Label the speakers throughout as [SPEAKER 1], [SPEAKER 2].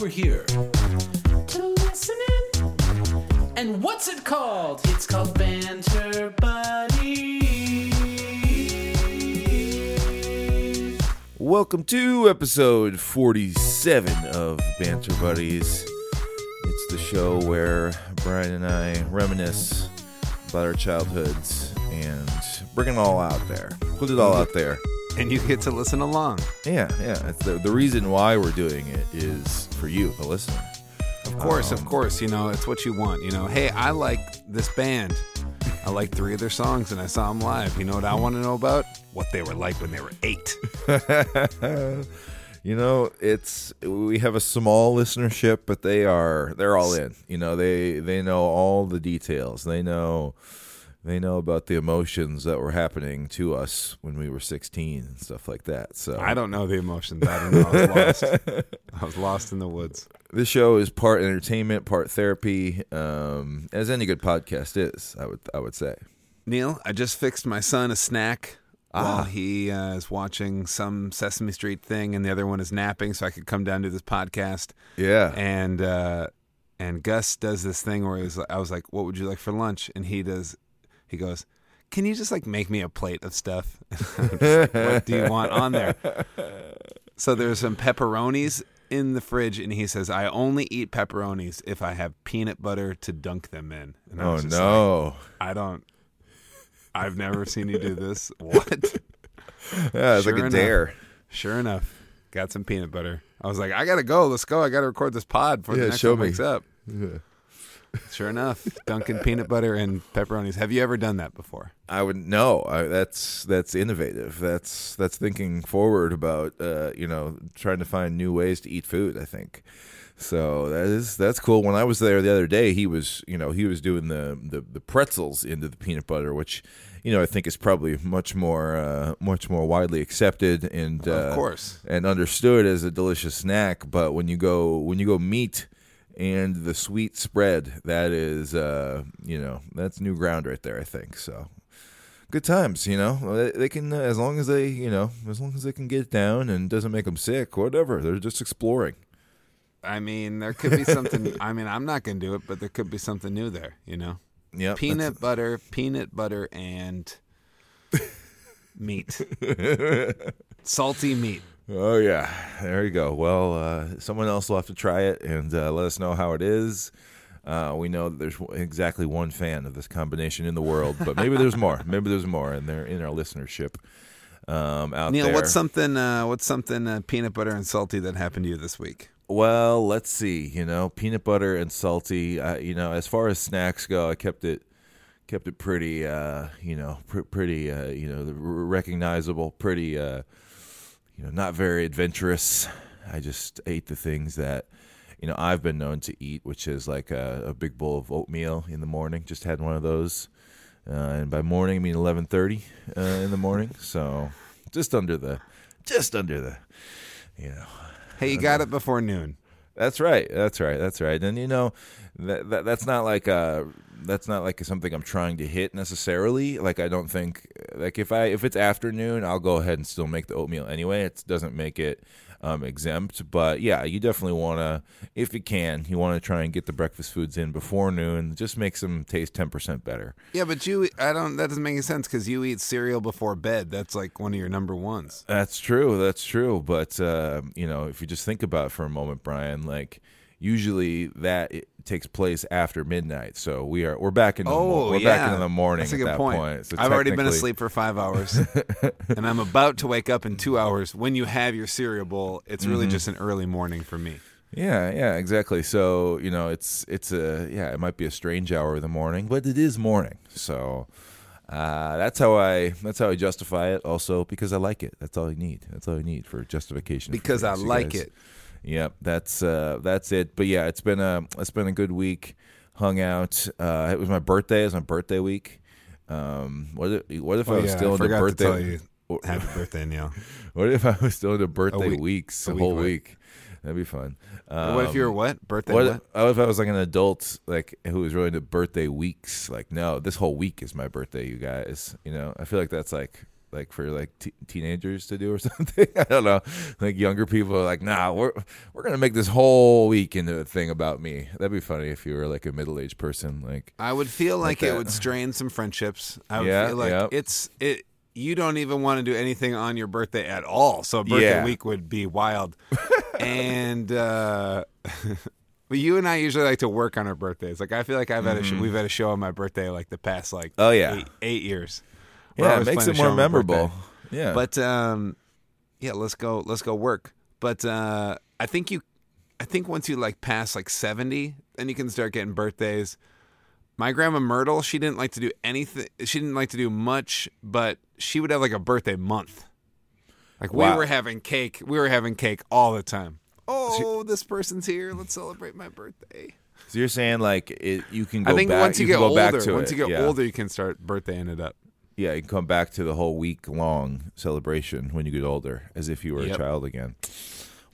[SPEAKER 1] we're here. To listen in. And what's it called? It's called Banter Buddies.
[SPEAKER 2] Welcome to episode 47 of Banter Buddies. It's the show where Brian and I reminisce about our childhoods and bring it all out there. Put it all out there.
[SPEAKER 3] And you get to listen along.
[SPEAKER 2] Yeah, yeah. It's the, the reason why we're doing it is for you, the listener.
[SPEAKER 3] Of course,
[SPEAKER 2] Um,
[SPEAKER 3] of course, you know, it's what you want. You know, hey, I like this band. I like three of their songs and I saw them live. You know what I want to know about? What they were like when they were eight.
[SPEAKER 2] you know, it's we have a small listenership, but they are they're all in. You know, they they know all the details. They know they know about the emotions that were happening to us when we were 16 and stuff like that. So
[SPEAKER 3] I don't know the emotions. I don't know. I was lost. I was lost in the woods.
[SPEAKER 2] this show is part entertainment, part therapy, um, as any good podcast is. I would I would say.
[SPEAKER 3] Neil, I just fixed my son a snack
[SPEAKER 2] Ah.
[SPEAKER 3] while he uh, is watching some Sesame Street thing, and the other one is napping, so I could come down to this podcast.
[SPEAKER 2] Yeah.
[SPEAKER 3] and uh, and Gus does this thing where he's, like, I was like, "What would you like for lunch?" And he does, he goes, "Can you just like make me a plate of stuff? Like, what do you want on there?" So there's some pepperonis in the fridge, and he says, "I only eat pepperonis if I have peanut butter to dunk them in." And I
[SPEAKER 2] oh no.
[SPEAKER 3] like, I don't. I've never seen you do this. What?
[SPEAKER 2] yeah, it's
[SPEAKER 3] Sure
[SPEAKER 2] like a
[SPEAKER 3] enough.
[SPEAKER 2] dare.
[SPEAKER 3] Sure enough, got some peanut butter. I was like, I gotta go. Let's go. I gotta record this pod before
[SPEAKER 2] Yeah,
[SPEAKER 3] the next
[SPEAKER 2] show
[SPEAKER 3] one
[SPEAKER 2] me.
[SPEAKER 3] wakes up. Sure enough, Dunkin' peanut butter and pepperonis. Have you ever done that before?
[SPEAKER 2] I would no. I, that's that's innovative. That's that's thinking forward about uh, you know trying to find new ways to eat food. I think so. That is that's cool. When I was there the other day, he was you know he was doing the the, the pretzels into the peanut butter, which you know I think is probably much more uh, much more widely accepted and uh,
[SPEAKER 3] Of course.
[SPEAKER 2] and understood as a delicious snack. But when you go when you go meat and the sweet spread, that is uh, you know that's new ground right there. I think so good times, you know. They, they can, uh, as long as they, you know, as long as they can get down and doesn't make them sick, whatever. They're just exploring.
[SPEAKER 3] I mean, there could be something. I mean, I'm not gonna do it, but there could be something new there. You know,
[SPEAKER 2] Yep.
[SPEAKER 3] peanut butter, peanut butter, and meat, salty meat.
[SPEAKER 2] Oh yeah, there you go. Well, uh, someone else will have to try it and uh, let us know how it is. Uh, we know that there's exactly one fan of this combination in the world, but maybe there's more. Maybe there's more, and they're in our listenership um, out there.
[SPEAKER 3] Neil,
[SPEAKER 2] there.
[SPEAKER 3] what's something? Uh, what's something uh, peanut butter and salty that happened to you this week?
[SPEAKER 2] Well, let's see. You know, peanut butter and salty. Uh, you know, as far as snacks go, I kept it kept it pretty. Uh, you know, pr- pretty. Uh, you know, recognizable. Pretty. Uh, you know, not very adventurous. I just ate the things that you know I've been known to eat, which is like a, a big bowl of oatmeal in the morning. Just had one of those, uh, and by morning I mean eleven thirty uh, in the morning. So just under the, just under the, you know.
[SPEAKER 3] Hey, you got it before noon.
[SPEAKER 2] That's right. That's right. That's right. And you know, that, that that's not like a that's not like something I'm trying to hit necessarily. Like I don't think like if I if it's afternoon, I'll go ahead and still make the oatmeal anyway. It doesn't make it um, exempt, but yeah, you definitely want to if you can, you want to try and get the breakfast foods in before noon. Just makes them taste ten percent better.
[SPEAKER 3] Yeah, but you, I don't. That doesn't make any sense because you eat cereal before bed. That's like one of your number ones.
[SPEAKER 2] That's true. That's true. But uh, you know, if you just think about it for a moment, Brian, like usually that takes place after midnight. So we are we're back in the mo-
[SPEAKER 3] Oh,
[SPEAKER 2] we're
[SPEAKER 3] yeah.
[SPEAKER 2] back in the morning
[SPEAKER 3] That's a
[SPEAKER 2] at
[SPEAKER 3] good
[SPEAKER 2] that
[SPEAKER 3] point.
[SPEAKER 2] point. So
[SPEAKER 3] I've already been asleep for five hours, and I'm about to wake up in two hours. When you have your cereal bowl, it's
[SPEAKER 2] Mm-hmm.
[SPEAKER 3] really just an early morning for me.
[SPEAKER 2] Yeah, yeah, exactly. So you know, it's it's a yeah, it might be a strange hour of the morning, but it is morning. So uh, that's how I that's how I justify it. Also because I like it. That's all you need. That's all you need for justification. for
[SPEAKER 3] Because I like
[SPEAKER 2] guys.
[SPEAKER 3] it.
[SPEAKER 2] Yep, that's uh, that's it. But yeah, it's been a it's been a good week. Hung out. Uh, it was my birthday. It was my birthday week. Um, what if, what if I
[SPEAKER 3] Oh,
[SPEAKER 2] was
[SPEAKER 3] yeah,
[SPEAKER 2] still
[SPEAKER 3] I
[SPEAKER 2] in the birthday?
[SPEAKER 3] to tell you. Happy birthday, Neil.
[SPEAKER 2] What if I was still in the birthday
[SPEAKER 3] week-
[SPEAKER 2] weeks,
[SPEAKER 3] a week
[SPEAKER 2] whole
[SPEAKER 3] what?
[SPEAKER 2] week? That'd be fun. Um,
[SPEAKER 3] what if you're what birthday?
[SPEAKER 2] what,
[SPEAKER 3] What?
[SPEAKER 2] what if I was like an adult, like who was really into birthday weeks? Like, no, this whole week is my birthday, you guys. You know, I feel like that's like like for like t- teenagers to do or something. I don't know. Like younger people are like, nah, we're we're gonna make this whole week into a thing about me. That'd be funny if you were like a middle aged person. Like,
[SPEAKER 3] I would feel like,
[SPEAKER 2] Like
[SPEAKER 3] it would strain some friendships. I would
[SPEAKER 2] Yeah,
[SPEAKER 3] feel like
[SPEAKER 2] yeah.
[SPEAKER 3] it's it. You don't even want to do anything on your birthday at all. So birthday
[SPEAKER 2] Yeah.
[SPEAKER 3] week would be wild. and uh, but you and I usually like to work on our birthdays. Like I feel like I've had a sh- we've had a show on my birthday like the past like
[SPEAKER 2] Mm-hmm. Oh, yeah.
[SPEAKER 3] eight, eight years. We're
[SPEAKER 2] yeah, it makes it more memorable. Yeah,
[SPEAKER 3] But um, yeah, let's go. Let's go work. But uh, I think you, I think once you like pass like seventy, then you can start getting birthdays. My grandma Myrtle, she didn't like to do anything. She didn't like to do much, but she would have like a birthday month. Like we were having cake. We were having cake all the time. Oh, this person's here. Let's celebrate my birthday.
[SPEAKER 2] so you're saying like it, you can go
[SPEAKER 3] I think
[SPEAKER 2] back.
[SPEAKER 3] once you,
[SPEAKER 2] can
[SPEAKER 3] get older, once
[SPEAKER 2] it.
[SPEAKER 3] you get
[SPEAKER 2] yeah.
[SPEAKER 3] older, you can start birthdaying it up.
[SPEAKER 2] Yeah, you can come back to the whole week long celebration when you get older, as if you were
[SPEAKER 3] Yep.
[SPEAKER 2] a child again.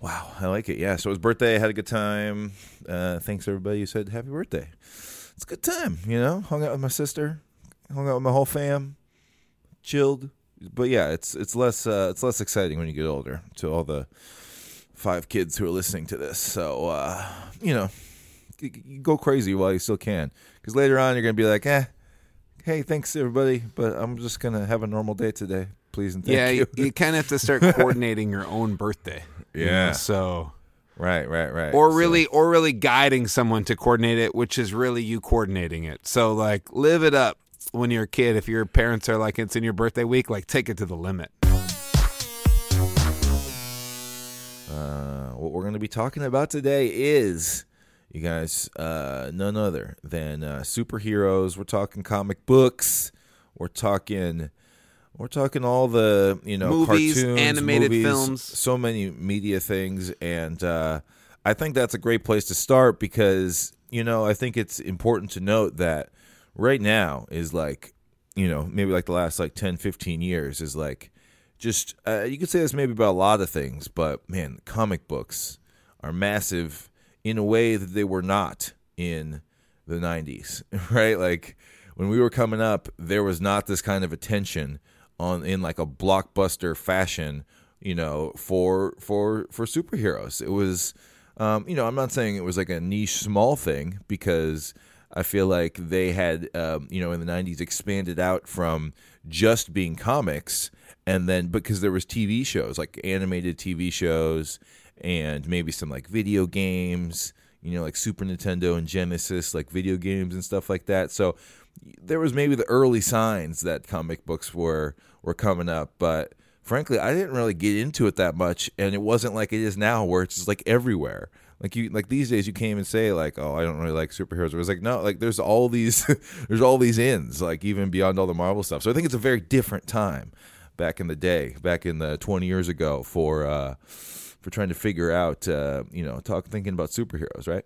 [SPEAKER 2] Wow, I like it. Yeah, so it was birthday. I had a good time. Uh, thanks everybody who said happy birthday. It's a good time, you know. Hung out with my sister, hung out with my whole fam, chilled. But yeah, it's it's less uh, it's less exciting when you get older. To all the five kids who are listening to this, so uh, you know, y- y- you go crazy while you still can, because later on you're gonna be like, eh, hey, thanks everybody, but I'm just gonna have a normal day today, please and thank
[SPEAKER 3] yeah,
[SPEAKER 2] you.
[SPEAKER 3] you, you kind of have to start coordinating your own birthday. you know,
[SPEAKER 2] Yeah.
[SPEAKER 3] So
[SPEAKER 2] right, right, right.
[SPEAKER 3] or
[SPEAKER 2] So-
[SPEAKER 3] really or really guiding someone to coordinate it which is really you coordinating it so like live it up when you're a kid if your parents are like it's in your birthday week like take it to the limit
[SPEAKER 2] Uh, what we're going to be talking about today is, you guys, uh, none other than uh, superheroes. We're talking comic books. We're talking, we're talking all the you know
[SPEAKER 3] Movies,
[SPEAKER 2] cartoons,
[SPEAKER 3] animated
[SPEAKER 2] movies,
[SPEAKER 3] films.
[SPEAKER 2] so many media things, and uh, I think that's a great place to start because you know I think it's important to note that right now is like you know maybe like the last like 10 15 years is like just uh, you could say this maybe about a lot of things but man comic books are massive in a way that they were not in the 90s right? Like when we were coming up there was not this kind of attention on in like a blockbuster fashion you know for for for superheroes. It was um, you know i'm not saying it was like a niche small thing because I feel like they had, um, you know, in the '90s expanded out from just being comics, and then because there was TV shows like animated TV shows, and maybe some like video games, you know, like Super Nintendo and Genesis, like video games and stuff like that. So there was maybe the early signs that comic books were were coming up, but frankly, I didn't really get into it that much, and it wasn't like it is now, where it's just like everywhere. Like you, like these days, you can't even say like, "Oh, I don't really like superheroes." It was like, no, like there's all these, there's all these ins, like even beyond all the Marvel stuff. So I think it's a very different time back in the day, back in the 20 years ago, for uh, for trying to figure out, uh, you know, talk thinking about superheroes, right?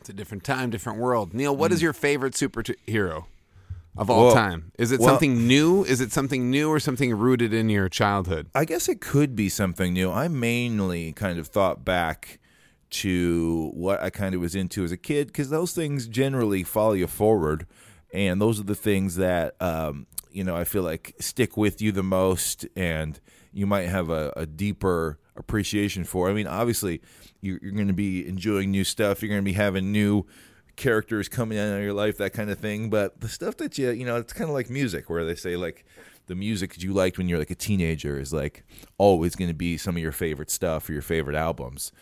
[SPEAKER 3] it's a different time different world. Neil what is your favorite superhero of all time? Is it
[SPEAKER 2] well-
[SPEAKER 3] something new? Is it something new or something rooted in your childhood?
[SPEAKER 2] I guess it could be something new. I mainly kind of thought back to what I kind of was into as a kid because those things generally follow you forward, and those are the things that um, you know I feel like stick with you the most, and you might have a, a deeper appreciation for. I mean, obviously, you're, you're going to be enjoying new stuff. You're going to be having new characters coming of your life, that kind of thing. But the stuff that you, you know, it's kind of like music, where they say like the music that you liked when you're like a teenager is like always going to be some of your favorite stuff or your favorite albums.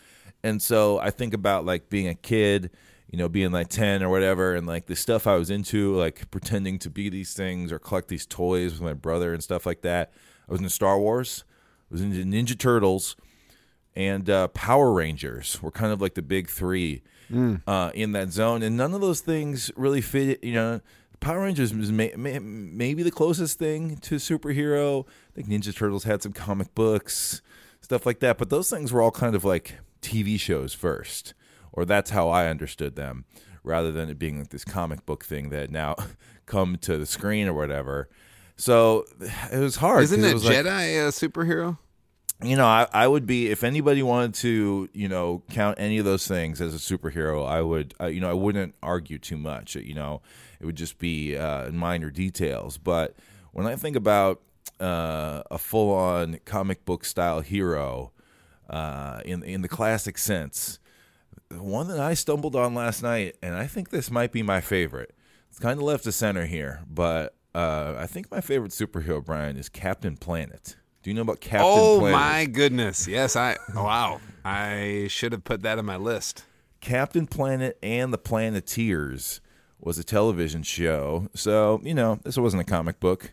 [SPEAKER 2] And so I think about like being a kid, you know, being like 10 or whatever, and like the stuff I was into, like pretending to be these things or collect these toys with my brother and stuff like that. I was into Star Wars, I was into Ninja Turtles, and uh, Power Rangers were kind of like the big three uh, in that zone, and none of those things really fit. You know, Power Rangers was may, may, maybe the closest thing to superhero. I think Ninja Turtles had some comic books, stuff like that, but those things were all kind of like TV shows first, or that's how I understood them, rather than it being like this comic book thing that now come to the screen or whatever. So it was hard.
[SPEAKER 3] isn't it
[SPEAKER 2] was like-
[SPEAKER 3] jedi a superhero
[SPEAKER 2] you know, I, I would be if anybody wanted to, you know, count any of those things as a superhero. I would, uh, you know, I wouldn't argue too much. You know, it would just be uh, minor details. But when I think about uh, a full on comic book style hero uh, in in the classic sense. The one that I stumbled on last night, and I think this might be my favorite. It's kind of left to center here, but uh, I think my favorite superhero, Brian, is Captain Planet. Do you know about Captain
[SPEAKER 3] Oh
[SPEAKER 2] Planet?
[SPEAKER 3] my goodness! Yes, I. Wow, I should have put that on my list.
[SPEAKER 2] Captain Planet and the Planeteers was a television show. So, you know, this wasn't a comic book.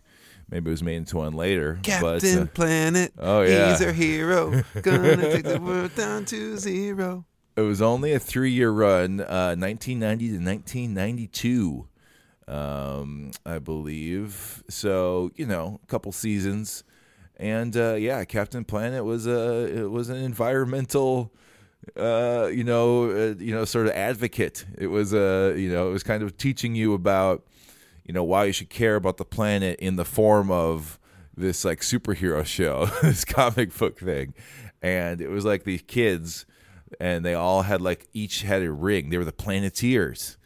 [SPEAKER 2] Maybe it was made into one later.
[SPEAKER 3] Captain
[SPEAKER 2] but, uh,
[SPEAKER 3] Planet.
[SPEAKER 2] Oh, yeah.
[SPEAKER 3] he's our hero. Gonna take the world down to zero.
[SPEAKER 2] it was only a three year run, uh, 1990 to 1992, um, I believe. So, you know, a couple seasons. And uh, yeah, Captain Planet was a it was an environmental uh, you know, uh, you know, sort of advocate. It was uh, you know, it was kind of teaching you about, you know, why you should care about the planet in the form of this like superhero show, this comic book thing, and it was like these kids, and they all had like each had a ring. They were the Planeteers,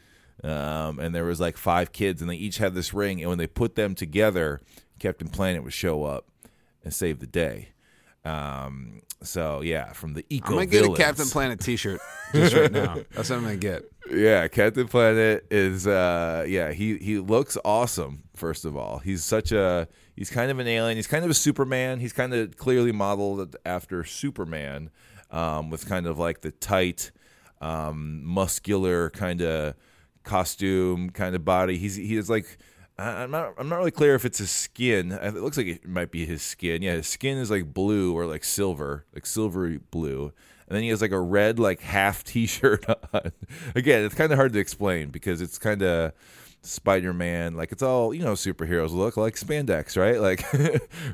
[SPEAKER 2] um, and there was like five kids, and they each had this ring, and when they put them together, Captain Planet would show up and save the day. Um, so yeah, from the eco
[SPEAKER 3] I'm gonna get a. Captain Planet T-shirt just right now. That's what I'm gonna get.
[SPEAKER 2] Yeah, Captain Planet is uh yeah, he he looks awesome first of all. He's such a he's kind of an alien. He's kind of a Superman. He's kind of clearly modeled after Superman um with kind of like the tight um muscular kind of costume kind of body. He's he is like I'm not. I'm not really clear if it's his skin. It looks like it might be his skin. Yeah, his skin is like blue or like silver, like silvery blue. And then he has like a red like half T-shirt on. Again, it's kind of hard to explain because it's kind of Spider-Man. Like it's all you know, superheroes look like spandex, right? Like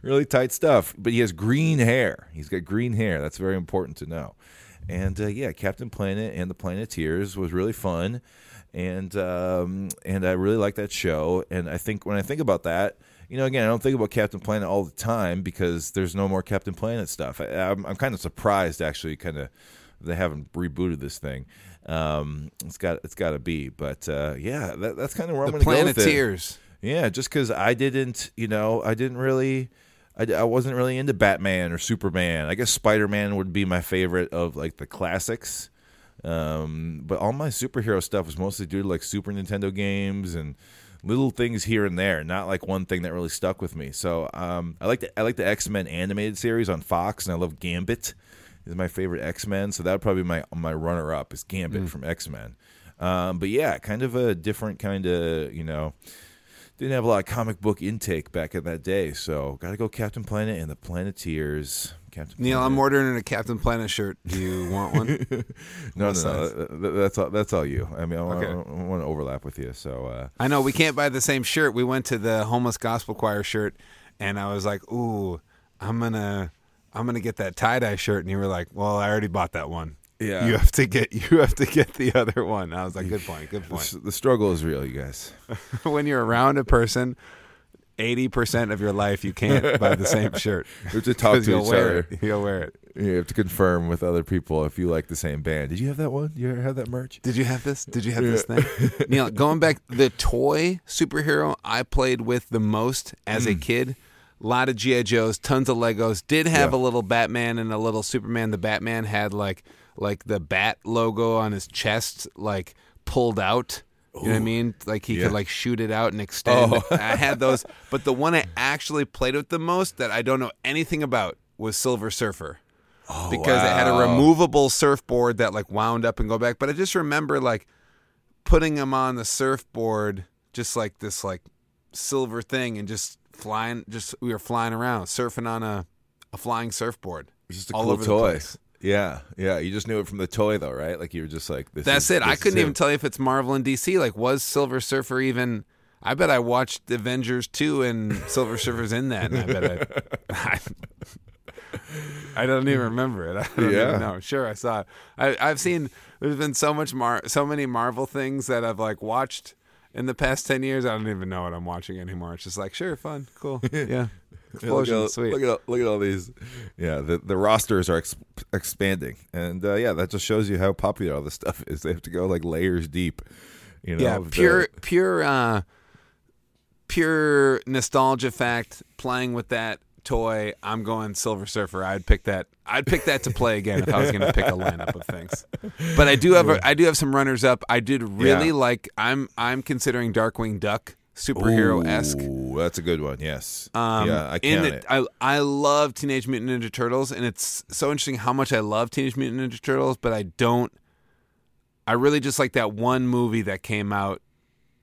[SPEAKER 2] really tight stuff. But he has green hair. He's got green hair. That's very important to know. And uh, yeah, Captain Planet and the Planeteers was really fun and um, and I really like that show. And I think when I think about that, you know, again, I don't think about Captain Planet all the time because there's no more Captain Planet stuff. I, I'm, I'm kind of surprised, actually, kind of they haven't rebooted this thing. Um, it's got it's got to be, but uh, yeah, that, that's kind of where
[SPEAKER 3] The
[SPEAKER 2] I'm going to go with it.
[SPEAKER 3] Planeteers.
[SPEAKER 2] Yeah, just because I didn't, you know, I didn't really, I, I wasn't really into Batman or Superman. I guess Spider Man would be my favorite of like the classics. Um, but all my superhero stuff was mostly due to like Super Nintendo games and little things here and there, not like one thing that really stuck with me. So um, I like the I like the X Men animated series on Fox, and I love Gambit. Is my favorite X Men, so that would probably be my my runner up is Gambit from X Men. Um, but yeah, kind of a different kind of you know didn't have a lot of comic book intake back in that day, so got to go Captain Planet and the Planeteers. Captain
[SPEAKER 3] Neil,
[SPEAKER 2] Planet.
[SPEAKER 3] I'm ordering a Captain Planet shirt. Do you want one?
[SPEAKER 2] no, no, no. th- That's all. That's all you. I mean, I,
[SPEAKER 3] Okay.
[SPEAKER 2] want to overlap with you. So uh,
[SPEAKER 3] I know we can't buy the same shirt. We went to the homeless gospel choir shirt, and I was like, "Ooh, I'm gonna, I'm gonna get that tie dye shirt." And you were like, "Well, I already bought that one.
[SPEAKER 2] Yeah.
[SPEAKER 3] you have to get, you have to get the other one." I was like, "Good point, good point."
[SPEAKER 2] the struggle is real, you guys.
[SPEAKER 3] when you're around a person, eighty percent of your life you can't buy the same shirt.
[SPEAKER 2] We have to talk
[SPEAKER 3] 'Cause
[SPEAKER 2] to each
[SPEAKER 3] wear
[SPEAKER 2] other.
[SPEAKER 3] it. You'll wear it.
[SPEAKER 2] You have to confirm with other people if you like the same band. Did you have that one? You ever have that merch?
[SPEAKER 3] Did you have this? Did you have this thing? Neil, going back, the toy superhero I played with the most as a mm. kid, a lot of GI Joes, tons of Legos. Did have
[SPEAKER 2] Yeah.
[SPEAKER 3] a little Batman and a little Superman. The Batman had like like the bat logo on his chest, like pulled out. You know what I mean? Like he
[SPEAKER 2] Yeah.
[SPEAKER 3] could like shoot it out and extend.
[SPEAKER 2] Oh.
[SPEAKER 3] I had those, but the one I actually played with the most that I don't know anything about was Silver Surfer oh, because it had a removable surfboard that like wound up and go back. But I just remember like putting him on the surfboard, just like this like silver thing, and just flying. Just we were flying around, surfing on a a flying surfboard.
[SPEAKER 2] It's just a
[SPEAKER 3] all
[SPEAKER 2] cool
[SPEAKER 3] over the
[SPEAKER 2] toy.
[SPEAKER 3] place.
[SPEAKER 2] Yeah, yeah. You just knew it from the toy, though, right? Like you were just like, this
[SPEAKER 3] That's
[SPEAKER 2] is-
[SPEAKER 3] it. I couldn't even tell you if it's Marvel and DC. Like, was Silver Surfer even? I bet I watched Avengers two and Silver Surfer's in that, and I bet I. I don't even remember it. I don't
[SPEAKER 2] Yeah.
[SPEAKER 3] even know. Sure, I saw it. I, I've seen. There's been so much Mar, so many Marvel things that I've like watched in the past ten years. I don't even know what I'm watching anymore. It's just like, sure, fun, cool, yeah,
[SPEAKER 2] Yeah, look, at, all-
[SPEAKER 3] sweet.
[SPEAKER 2] look at all, look at all these. Yeah, the the rosters are ex- expanding, and uh, yeah, that just shows you how popular all this stuff is. They have to go like layers deep. You know,
[SPEAKER 3] yeah,
[SPEAKER 2] of the-
[SPEAKER 3] pure, pure, uh, pure nostalgia fact, playing with that toy, I'm going Silver Surfer. I'd pick that. I'd pick that to play again if I was going to pick a lineup of things. But I do have a, I do have some runners up. I did really
[SPEAKER 2] Yeah.
[SPEAKER 3] like. I'm I'm considering Darkwing Duck superhero esque.
[SPEAKER 2] That's a good one. Yes.
[SPEAKER 3] Um,
[SPEAKER 2] yeah, I
[SPEAKER 3] it,
[SPEAKER 2] it.
[SPEAKER 3] I I love Teenage Mutant Ninja Turtles, and it's so interesting how much I love Teenage Mutant Ninja Turtles, but I don't. I really just like that one movie that came out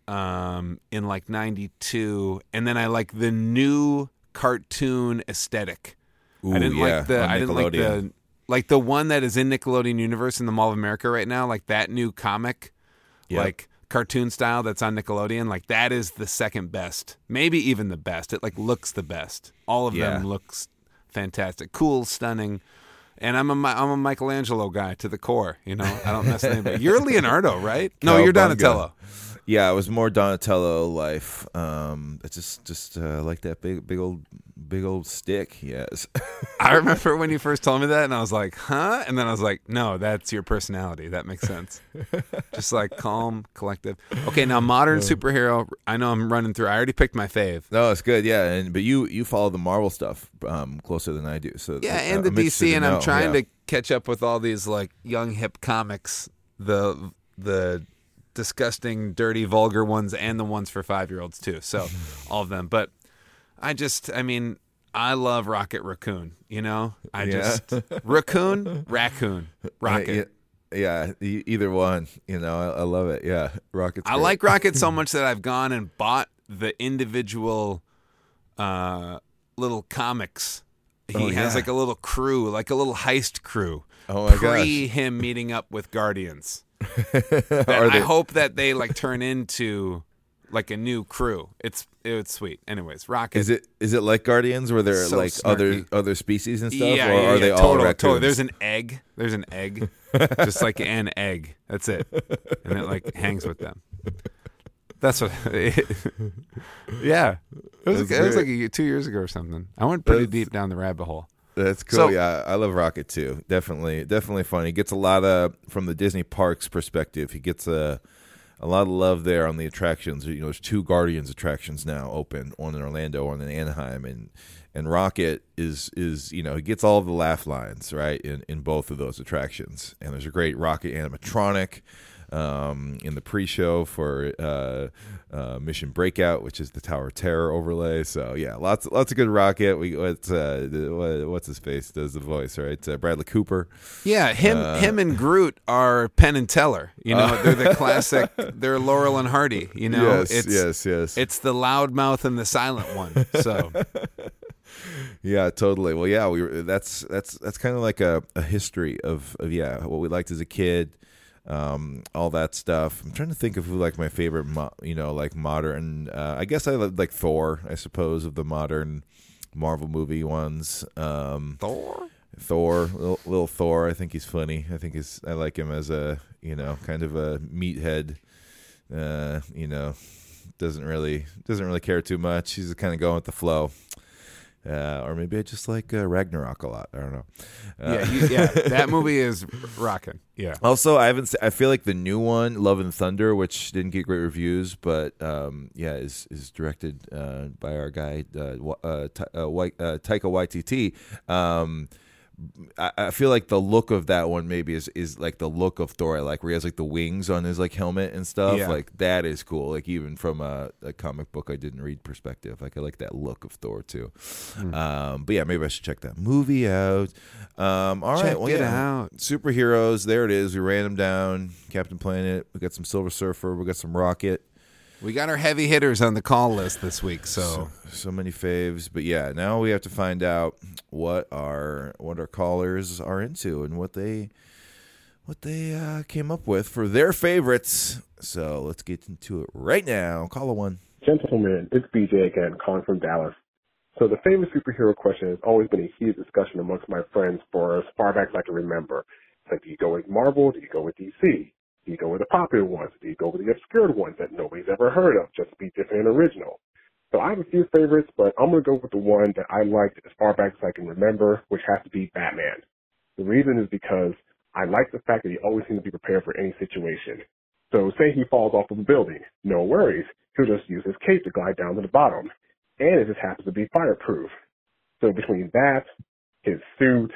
[SPEAKER 3] um, in like '92, and then I like the new cartoon aesthetic.
[SPEAKER 2] Ooh,
[SPEAKER 3] I didn't
[SPEAKER 2] yeah,
[SPEAKER 3] like the I didn't like the like the one that is in Nickelodeon Universe in the Mall of America right now, like that new comic,
[SPEAKER 2] Yep.
[SPEAKER 3] like cartoon style that's on Nickelodeon. Like that is the second best, maybe even the best. It like looks the best. All of them looks fantastic, cool, stunning. And I'm a I'm a Michelangelo guy to the core. You know, I don't mess with anybody. You're Leonardo, right? No, you're. Donatello.
[SPEAKER 2] Yeah, it was more Donatello life. Um, it's just just uh, like that big big old big old stick. Yes.
[SPEAKER 3] I remember when you first told me that, and I was like, "Huh?" And then I was like, "No, that's your personality. That makes sense." Just like calm, collective. Okay, now modern superhero. I know I'm running through. I already picked my fave.
[SPEAKER 2] no, it's good. Yeah, and but you you follow the Marvel stuff um, closer than I do. So
[SPEAKER 3] Yeah,
[SPEAKER 2] uh,
[SPEAKER 3] and the
[SPEAKER 2] I'm
[SPEAKER 3] DC, and I'm trying
[SPEAKER 2] Yeah.
[SPEAKER 3] to catch up with all these like young hip comics. The the disgusting, dirty, vulgar ones, and the ones for five year olds too. So all of them. But I just, I mean. I love Rocket Raccoon, you know? I
[SPEAKER 2] Yeah.
[SPEAKER 3] just Raccoon, Raccoon, Rocket.
[SPEAKER 2] Yeah, yeah, either one. You know, I, I love it. Yeah, Rocket's.
[SPEAKER 3] I like Rocket so much that I've gone and bought the individual uh, little comics. He
[SPEAKER 2] Oh,
[SPEAKER 3] has
[SPEAKER 2] yeah.
[SPEAKER 3] like a little crew, like a little heist crew.
[SPEAKER 2] Oh my
[SPEAKER 3] pre him meeting up with Guardians. I hope that they like turn into like a new crew. It's it's sweet. Anyways, Rocket.
[SPEAKER 2] Is it is it like Guardians where there are
[SPEAKER 3] So
[SPEAKER 2] like other
[SPEAKER 3] snarky.
[SPEAKER 2] other species and stuff,
[SPEAKER 3] yeah,
[SPEAKER 2] or
[SPEAKER 3] yeah,
[SPEAKER 2] are
[SPEAKER 3] yeah,
[SPEAKER 2] they all raccoons?
[SPEAKER 3] Totally. There's an egg. There's an egg, just like an egg. That's it, and it like hangs with them. That's what. yeah, it was,
[SPEAKER 2] That's
[SPEAKER 3] it was like a, two years ago or something. I went pretty
[SPEAKER 2] That's-
[SPEAKER 3] deep down the rabbit hole.
[SPEAKER 2] That's cool.
[SPEAKER 3] So-
[SPEAKER 2] yeah, I love Rocket too. Definitely, definitely fun. He gets a lot of from the Disney parks perspective. He gets a a lot of love there on the attractions. You know, there's two Guardians attractions now open, one in Orlando, one in Anaheim, and and Rocket is is you know he gets all the laugh lines right in in both of those attractions. And there's a great Rocket animatronic. Um, in the pre-show for uh, uh, Mission Breakout, which is the Tower of Terror overlay. So yeah, lots lots of good Rocket. We what's uh, what's his face does the voice right? Uh, Bradley Cooper.
[SPEAKER 3] Yeah, him
[SPEAKER 2] Uh,
[SPEAKER 3] him and Groot are Penn and Teller. You know, they're the classic. They're Laurel and Hardy. You know,
[SPEAKER 2] yes,
[SPEAKER 3] it's
[SPEAKER 2] yes, yes.
[SPEAKER 3] it's the loud mouth and the silent one. So
[SPEAKER 2] yeah, totally. Well, yeah, we that's that's that's kind of like a, a history of, of yeah what we liked as a kid, um, all that stuff. I'm trying to think of who like my favorite, mo- you know, like modern. Uh, I guess I like Thor. I suppose of the modern Marvel movie ones. Um,
[SPEAKER 3] Thor.
[SPEAKER 2] Thor, little, little Thor. I think he's funny. I think he's. I like him as a you know kind of a meathead. Uh, you know, doesn't really doesn't really care too much. He's kind of going with the flow. Uh, or maybe I just like uh, Ragnarok a lot. I don't know. Uh,
[SPEAKER 3] Yeah, you, yeah, that movie is rocking. Yeah.
[SPEAKER 2] Also, I haven't. se- I feel like the new one, Love and Thunder, which didn't get great reviews, but um, yeah, is is directed uh, by our guy uh, Wa- uh, Ta- uh, Wai- uh, Taika Waititi. Um, I, I feel like the look of that one maybe is is like the look of Thor. I like where he has like the wings on his like helmet and stuff.
[SPEAKER 3] Yeah.
[SPEAKER 2] Like that is cool. Like even from a, a comic book I didn't read perspective, like I like that look of Thor too.
[SPEAKER 3] Hmm.
[SPEAKER 2] Um, but yeah, maybe I should check that movie out. Um, all right,
[SPEAKER 3] Check
[SPEAKER 2] well,
[SPEAKER 3] it
[SPEAKER 2] yeah.
[SPEAKER 3] out.
[SPEAKER 2] Superheroes, there it is. We ran them down. Captain Planet. We got some Silver Surfer. We got some Rocket.
[SPEAKER 3] We got our heavy hitters on the call list this week, so
[SPEAKER 2] So many faves. But yeah, now we have to find out what our what our callers are into and what they what they uh, came up with for their favorites. So let's get into it right now. Caller one.
[SPEAKER 4] Gentlemen, it's BJ again, calling from Dallas. So the favorite superhero question has always been a heated discussion amongst my friends for as far back as I can remember. It's like, do you go with Marvel? Do you go with DC? Do you go with the popular ones? Do you go with the obscure ones that nobody's ever heard of just be different and original? So I have a few favorites, but I'm to go with the one that I liked as far back as I can remember, which has to be Batman. The reason is because I like the fact that he always seems to be prepared for any situation. So say he falls off of a building, no worries. He'll just use his cape to glide down to the bottom. And it just happens to be fireproof. So between that, his suit,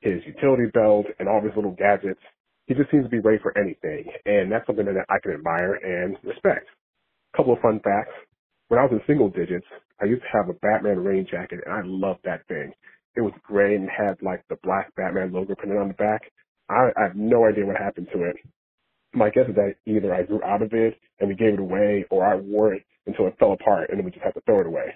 [SPEAKER 4] his utility belt, and all his little gadgets, he just seems to be ready for anything. And that's something that I can admire and respect. couple of fun facts. When I was in single digits, I used to have a Batman rain jacket and I loved that thing. It was gray and had like the black Batman logo printed on the back. I, I have no idea what happened to it. My guess is that either I grew out of it and we gave it away or I wore it until it fell apart and then we just had to throw it away.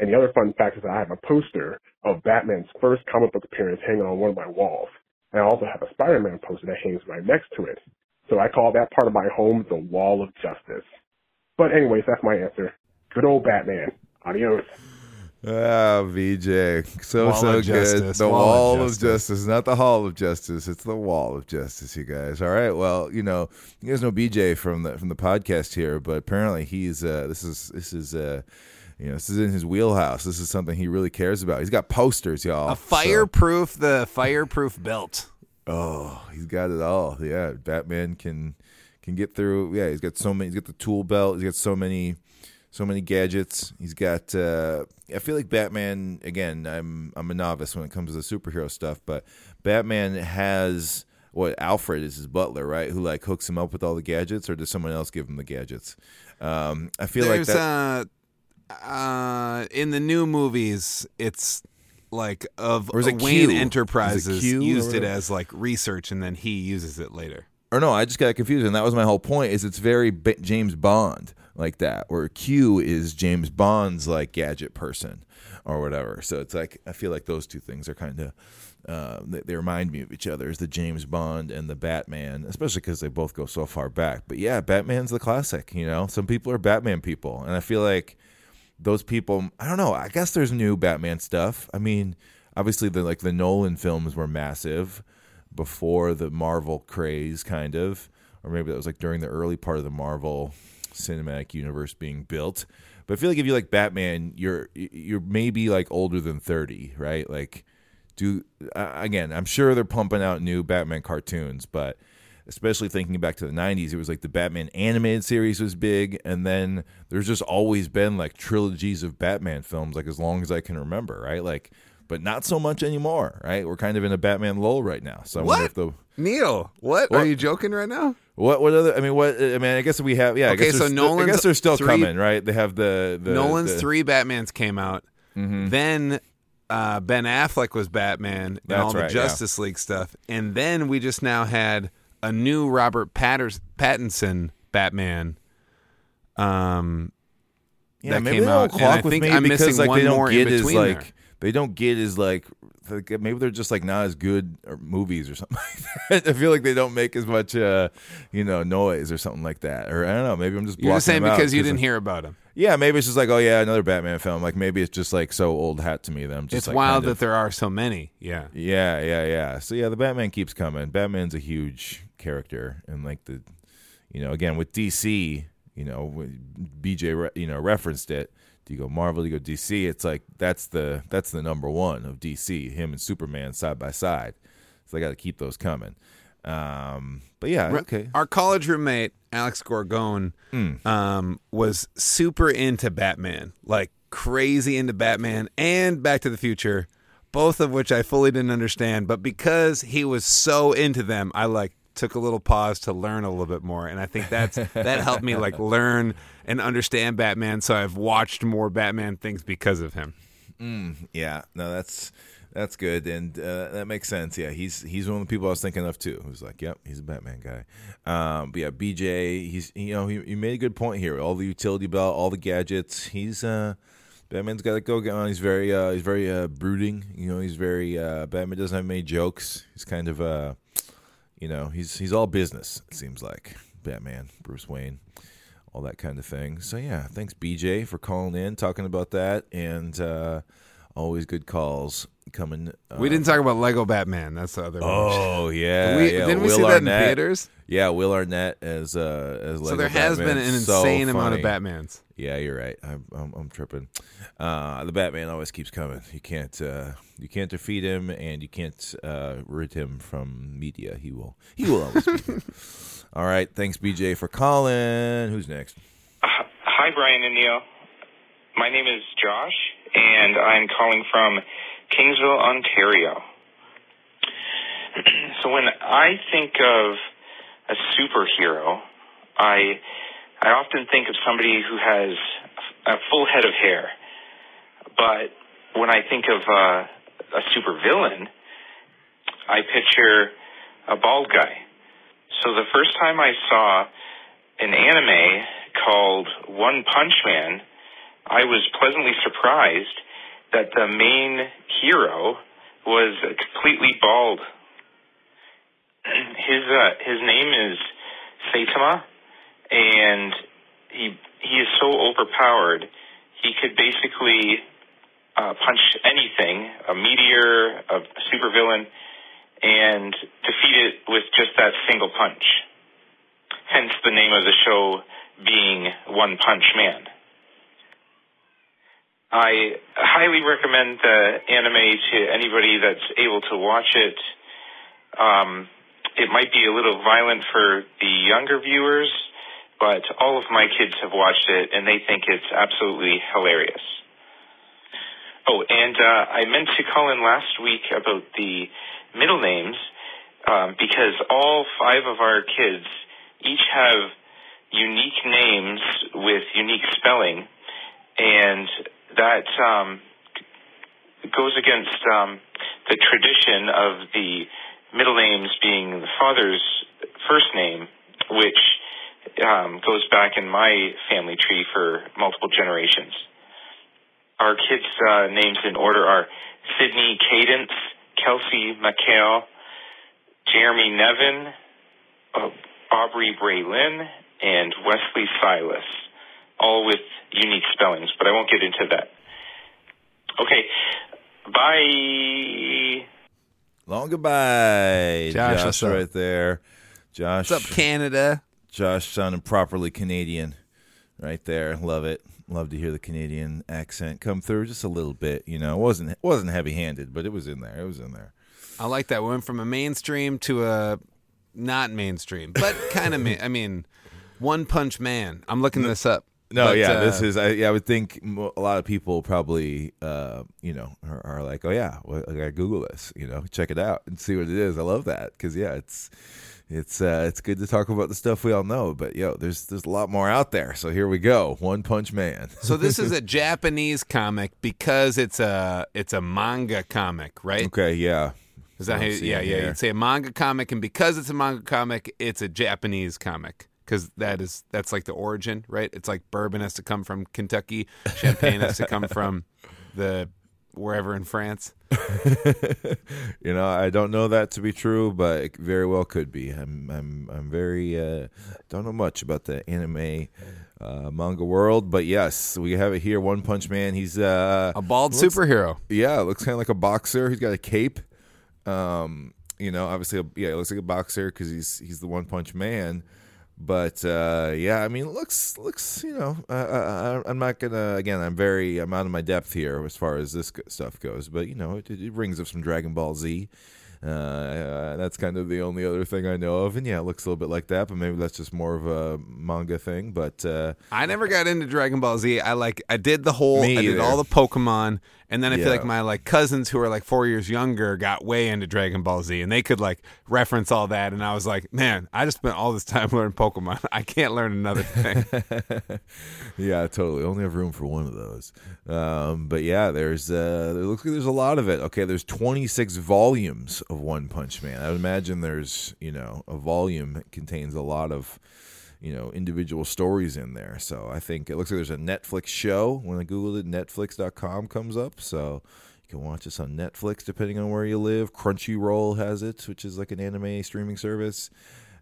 [SPEAKER 4] And the other fun fact is that I have a poster of Batman's first comic book appearance hanging on one of my walls. And I also have a Spider-Man poster that hangs right next to it. So I call that part of my home the Wall of Justice. But anyways, that's my answer. Good old Batman. Adios.
[SPEAKER 2] Ah, BJ, so
[SPEAKER 3] Wall
[SPEAKER 2] so good.
[SPEAKER 3] Justice,
[SPEAKER 2] The
[SPEAKER 3] Wall of
[SPEAKER 2] wall of
[SPEAKER 3] Justice.
[SPEAKER 2] justice. not the hall of justice. It's the wall of justice, you guys. All right. Well, you know, you guys know BJ from the from the podcast here, but apparently he's uh, this is this is uh, you know this is in his wheelhouse. This is something he really cares about. He's got posters, y'all.
[SPEAKER 3] A
[SPEAKER 2] So-
[SPEAKER 3] fireproof, the fireproof belt.
[SPEAKER 2] Oh, he's got it all. Yeah, Batman can can get through. Yeah, he's got so many. He's got the tool belt. He's got so many, so many gadgets. He's got. Uh, I feel like Batman. Again, I'm I'm a novice when it comes to the superhero stuff, but Batman has what Alfred is his butler, right? Who like hooks him up with all the gadgets, or does someone else give him the gadgets? Um, I feel
[SPEAKER 3] There's
[SPEAKER 2] like that.
[SPEAKER 3] uh, uh, in the new movies, it's like of
[SPEAKER 2] Or is it
[SPEAKER 3] Wayne
[SPEAKER 2] Q? Is it
[SPEAKER 3] Enterprises
[SPEAKER 2] Q or
[SPEAKER 3] used it
[SPEAKER 2] whatever?
[SPEAKER 3] as like research, and then he uses it later.
[SPEAKER 2] or no, I just got confused, and that was my whole point. Is it's very B- James Bond like that, where Q is James Bond's like gadget person or whatever. So it's like I feel like those two things are kind of uh, they, they remind me of each other. Is the James Bond and the Batman, especially because they both go so far back. But yeah, Batman's the classic. You know, some people are Batman people, and I feel like those people i don't know i guess there's new batman stuff. I mean obviously the like the nolan films were massive before the marvel craze kind of or maybe that was like during the early part of the marvel cinematic universe being built. But i feel like if you like batman you're you're maybe like older than 30 right? Like do uh, again i'm sure they're pumping out new batman cartoons but especially thinking back to the 90s it was like the batman animated series was big and then there's just always been like trilogies of batman films like as long as i can remember right like but not so much anymore right we're kind of in a batman lull right now so i wonder if the
[SPEAKER 3] Neil, what?
[SPEAKER 2] What?
[SPEAKER 3] Are you joking right now?
[SPEAKER 2] what what other i mean what i mean i guess we have yeah I
[SPEAKER 3] Okay,
[SPEAKER 2] guess
[SPEAKER 3] so
[SPEAKER 2] there's- i guess they're still
[SPEAKER 3] three-
[SPEAKER 2] coming right they have the, the
[SPEAKER 3] Nolan's
[SPEAKER 2] the-
[SPEAKER 3] three Batmans came out. Then uh, Ben Affleck was Batman and
[SPEAKER 2] That's
[SPEAKER 3] all the
[SPEAKER 2] right, yeah.
[SPEAKER 3] Justice League stuff, and then we just now had a new Robert Patters- Pattinson Batman. Um,
[SPEAKER 2] Yeah,
[SPEAKER 3] that
[SPEAKER 2] maybe
[SPEAKER 3] came
[SPEAKER 2] they don't
[SPEAKER 3] I
[SPEAKER 2] clock with
[SPEAKER 3] think
[SPEAKER 2] me
[SPEAKER 3] I'm
[SPEAKER 2] because
[SPEAKER 3] missing
[SPEAKER 2] like
[SPEAKER 3] one
[SPEAKER 2] they don't
[SPEAKER 3] more
[SPEAKER 2] get as like
[SPEAKER 3] there.
[SPEAKER 2] they don't get as like like, maybe they're just like not as good or movies or something like that. I feel like they don't make as much uh you know noise or something like that. Or I don't know, maybe I'm just
[SPEAKER 3] You're just saying
[SPEAKER 2] them out
[SPEAKER 3] because you didn't
[SPEAKER 2] I-
[SPEAKER 3] hear about him.
[SPEAKER 2] Yeah, maybe it's just like oh yeah, another Batman film. Like maybe it's just like so old hat to me that I'm just
[SPEAKER 3] It's
[SPEAKER 2] like,
[SPEAKER 3] wild
[SPEAKER 2] kind
[SPEAKER 3] that
[SPEAKER 2] of-
[SPEAKER 3] there are so many. Yeah.
[SPEAKER 2] yeah, yeah, yeah. So yeah, the Batman keeps coming. Batman's a huge character, and like the, you know, again with DC, you know, BJ, re- you know, referenced it. Do you go Marvel? Do you go DC? It's like that's the that's the number one of DC. Him and Superman side by side. So I got to keep those coming. Um, but yeah, okay.
[SPEAKER 3] Our college roommate Alex Gorgone
[SPEAKER 2] Mm.
[SPEAKER 3] um, was super into Batman, like crazy into Batman and Back to the Future, both of which I fully didn't understand. But because he was so into them, I like took a little pause to learn a little bit more, and I think that's that helped me like learn and understand Batman. So I've watched more Batman things because of him.
[SPEAKER 2] Yeah, no, that's that's good, and uh, that makes sense. Yeah, he's he's one of the people I was thinking of too. Who's like, yep, he's a Batman guy. Um, but yeah, BJ, he's you know he, he made a good point here. All the utility belt, all the gadgets. He's uh, Batman's got to go get on. He's very uh, he's very uh, brooding. You know, he's very uh, Batman doesn't have many jokes. He's kind of uh, you know, he's he's all business. It seems like Batman, Bruce Wayne all that kind of thing. So yeah, thanks BJ for calling in, talking about that, and uh, always good calls. Coming. Uh,
[SPEAKER 3] we didn't talk about Lego Batman. That's the other one.
[SPEAKER 2] Oh yeah,
[SPEAKER 3] we,
[SPEAKER 2] yeah.
[SPEAKER 3] didn't we
[SPEAKER 2] Will
[SPEAKER 3] see that in theaters?
[SPEAKER 2] Yeah, Will Arnett as uh as Lego Batman.
[SPEAKER 3] So there has been
[SPEAKER 2] Batman.
[SPEAKER 3] an
[SPEAKER 2] So
[SPEAKER 3] insane amount of. Batmans.
[SPEAKER 2] Yeah, you're right. I'm, I'm, I'm tripping. Uh, the Batman always keeps coming. You can't uh, you can't defeat him, and you can't uh, rid him from media. He will he will always be. All right, thanks BJ for calling. Who's next?
[SPEAKER 5] Hi, Brian and Neil. My name is Josh, and I'm calling from Kingsville, Ontario. so when I think of a superhero, I I often think of somebody who has a full head of hair. But when I think of uh, a supervillain, I picture a bald guy. So the first time I saw an anime called One Punch Man, I was pleasantly surprised that the main hero was completely bald. His uh, his name is Saitama, and he he is so overpowered. He could basically uh, punch anything, a meteor, a supervillain, and defeat it with just that single punch. Hence the name of the show being One Punch Man. I highly recommend the anime to anybody that's able to watch it. Um, it might be a little violent for the younger viewers, but all of my kids have watched it and they think it's absolutely hilarious. Oh, and uh, I meant to call in last week about the middle names um, because all five of our kids each have unique names with unique spelling, and that um, goes against um, the tradition of the middle names being the father's first name, which um, goes back in my family tree for multiple generations. Our kids' uh, names in order are Sydney Cadence, Kelsey McHale, Jeremy Nevin, uh, Aubrey Braylin, and Wesley Silas, all with unique spellings, but I won't get into that. Okay, bye.
[SPEAKER 2] Long goodbye,
[SPEAKER 3] Josh,
[SPEAKER 2] Josh,
[SPEAKER 3] what's up?
[SPEAKER 2] right there. Josh,
[SPEAKER 3] What's up, Canada?
[SPEAKER 2] Josh sounding properly Canadian, right there. Love it. Love to hear the Canadian accent come through just a little bit. You know, it wasn't it wasn't heavy handed, but it was in there. It was in there.
[SPEAKER 3] I like that. We went from a mainstream to a not mainstream, but kind of. Ma- I mean, One Punch Man. I'm looking this up.
[SPEAKER 2] No,
[SPEAKER 3] But,
[SPEAKER 2] yeah,
[SPEAKER 3] uh,
[SPEAKER 2] this is. I, yeah, I would think a lot of people probably, uh, you know, are, are like, oh yeah, well, I gotta Google this, you know, check it out and see what it is. I love that because yeah, it's it's uh, it's good to talk about the stuff we all know, but yo, there's there's a lot more out there. So here we go, One Punch Man.
[SPEAKER 3] So this is a Japanese comic because it's a it's a manga comic, right?
[SPEAKER 2] okay, yeah,
[SPEAKER 3] Is that how you, yeah, yeah. You'd say a manga comic, and because it's a manga comic, it's a Japanese comic because that is that's like the origin, right? It's like bourbon has to come from Kentucky, champagne has to come from the wherever in France.
[SPEAKER 2] you know, I don't know that to be true, but it very well could be. I'm I'm I'm very uh, don't know much about the anime uh, manga world, but yes, we have it here. One Punch Man. He's uh,
[SPEAKER 3] A bald
[SPEAKER 2] looks-
[SPEAKER 3] superhero.
[SPEAKER 2] Yeah, looks kind of like a boxer. He's got a cape. Um, you know, obviously, yeah, it looks like a boxer because he's he's the One Punch Man. But uh, yeah, I mean, looks looks you know, uh, uh, I'm not gonna again. I'm very I'm out of my depth here as far as this stuff goes. But you know, it, it rings of some Dragon Ball Z. Uh, uh, that's kind of the only other thing I know of, and yeah, it looks a little bit like that. But maybe that's just more of a manga thing. But uh,
[SPEAKER 3] I never got into Dragon Ball Z. I like I did the whole I did all the Pokemon and then I feel
[SPEAKER 2] Yeah.
[SPEAKER 3] like my like cousins who are like 4 years younger got way into Dragon Ball Z and they could like reference all that and I was like, "Man, I just spent all this time learning Pokemon. I can't learn another thing."
[SPEAKER 2] yeah, totally. Only have room for one of those. Um, but yeah, there's uh, there looks like there's a lot of it. Okay, there's 26 volumes of One Punch Man. I would imagine there's you know a volume contains a lot of you know individual stories in there. So I think it looks like there's a Netflix show. When I googled it, Netflix.com comes up. So. You can watch this on Netflix depending on where you live. Crunchyroll has it, which is like an anime streaming service.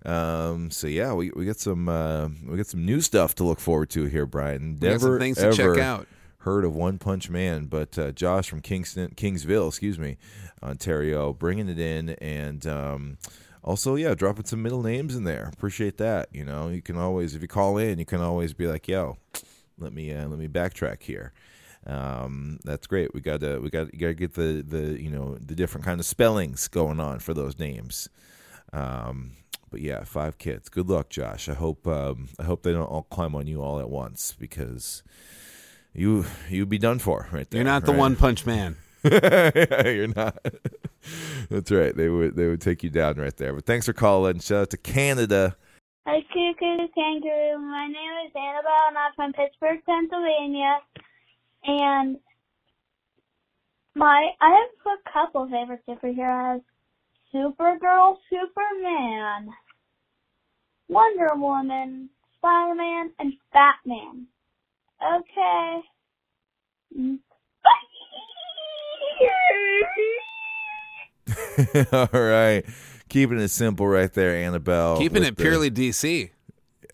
[SPEAKER 2] Um, so yeah, we we got some uh, we got some new stuff to look forward to here, Brian.
[SPEAKER 3] We got some
[SPEAKER 2] Never
[SPEAKER 3] things to check out.
[SPEAKER 2] heard of One Punch Man, but uh, Josh from Kingston, Kingsville, excuse me, Ontario, bringing it in, and um, also, yeah, dropping some middle names in there. Appreciate that. You know, you can always, if you call in, you can always be like, "Yo, let me uh, let me backtrack here." Um, that's great. We got to we got you got to get the the you know the different kind of spellings going on for those names. Um, but yeah, five kids. Good luck, Josh. I hope um, I hope they don't all climb on you all at once because you you'd be done for right there.
[SPEAKER 3] You're not the
[SPEAKER 2] right?
[SPEAKER 3] one punch man.
[SPEAKER 2] You're not. That's right. They would they would take you down right there. But thanks for calling. Shout out to Canada.
[SPEAKER 6] Hi, Cuckoo Kangaroo. My name is Annabelle, and I'm from Pittsburgh, Pennsylvania. And my I have a couple favorite superheroes: Supergirl, Superman, Wonder Woman, Spider-Man, and Batman. Okay.
[SPEAKER 2] All right. Keeping it simple right there, Annabelle.
[SPEAKER 3] Keeping it
[SPEAKER 2] the-
[SPEAKER 3] purely DC.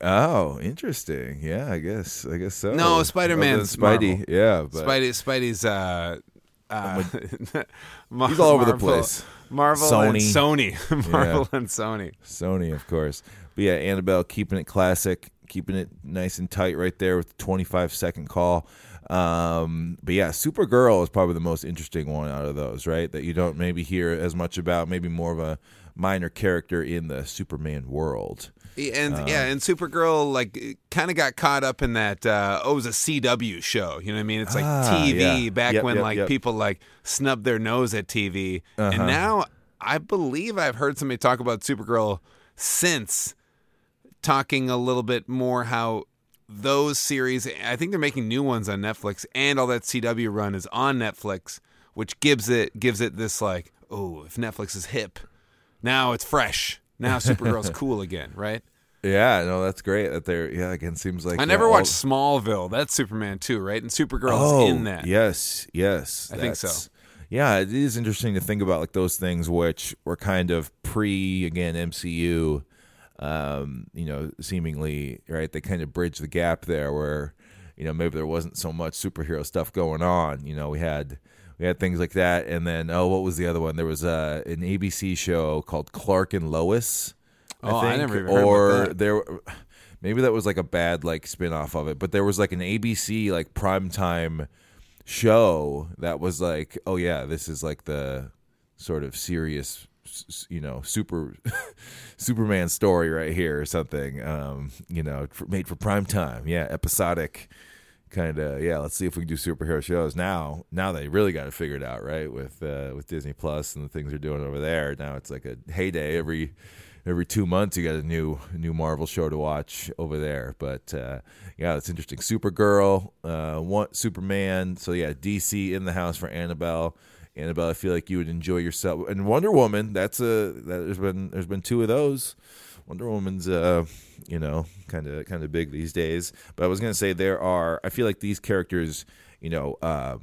[SPEAKER 2] Oh, interesting. Yeah, I guess. I guess so.
[SPEAKER 3] No, Spider-Man's
[SPEAKER 2] than Spidey.
[SPEAKER 3] Marvel.
[SPEAKER 2] Yeah, but
[SPEAKER 3] Spidey, Spidey's uh, uh, Mar-
[SPEAKER 2] He's all over the place.
[SPEAKER 3] Marvel and
[SPEAKER 2] Sony.
[SPEAKER 3] Sony, Marvel and Sony.
[SPEAKER 2] Sony, of course. But yeah, Annabelle keeping it classic, keeping it nice and tight right there with the 25 second call. Um, but yeah, Supergirl is probably the most interesting one out of those, right? That you don't maybe hear as much about, maybe more of a minor character in the Superman world.
[SPEAKER 3] And yeah, and Supergirl like kind of got caught up in that. Uh, oh, it was a CW show. You know what I mean? It's like
[SPEAKER 2] Ah,
[SPEAKER 3] TV
[SPEAKER 2] yeah.
[SPEAKER 3] back
[SPEAKER 2] Yep,
[SPEAKER 3] when
[SPEAKER 2] yep,
[SPEAKER 3] like
[SPEAKER 2] yep.
[SPEAKER 3] people like snubbed their nose at TV,
[SPEAKER 2] Uh-huh.
[SPEAKER 3] and now I believe I've heard somebody talk about Supergirl since talking a little bit more how those series. I think they're making new ones on Netflix, and all that CW run is on Netflix, which gives it gives it this like, oh, if Netflix is hip, now it's fresh. Now Supergirl's cool again, right?
[SPEAKER 2] Yeah, no, that's great that they're, yeah, again, seems like.
[SPEAKER 3] I
[SPEAKER 2] yeah,
[SPEAKER 3] never
[SPEAKER 2] all-
[SPEAKER 3] watched Smallville. That's Superman too, right? And Supergirl
[SPEAKER 2] oh,
[SPEAKER 3] in that.
[SPEAKER 2] Yes, yes.
[SPEAKER 3] I think so.
[SPEAKER 2] Yeah, it is interesting to think about like those things which were kind of pre again MCU, um, you know, seemingly right. They kind of bridge the gap there where, you know, maybe there wasn't so much superhero stuff going on. You know, we had we had things like that, and then oh, what was the other one? There was uh, an ABC show called Clark and Lois.
[SPEAKER 3] Oh, I
[SPEAKER 2] think,
[SPEAKER 3] never even
[SPEAKER 2] or there maybe that was like a bad like spin-off of it but there was like an abc like primetime show that was like oh yeah this is like the sort of serious you know super superman story right here or something um you know for, made for prime time yeah episodic kind of yeah let's see if we can do superhero shows now now they really got it figured out right with uh with disney plus and the things they're doing over there now it's like a heyday every every two months you got a new new Marvel show to watch over there. But uh, yeah, that's interesting. Supergirl, uh, one, Superman. So yeah, DC in the house for Annabelle. Annabelle, I feel like you would enjoy yourself. And Wonder Woman. That's a that, there's been there's been two of those. Wonder Woman's uh you know kind of kind of big these days. But I was gonna say there are. I feel like these characters, you know, uh,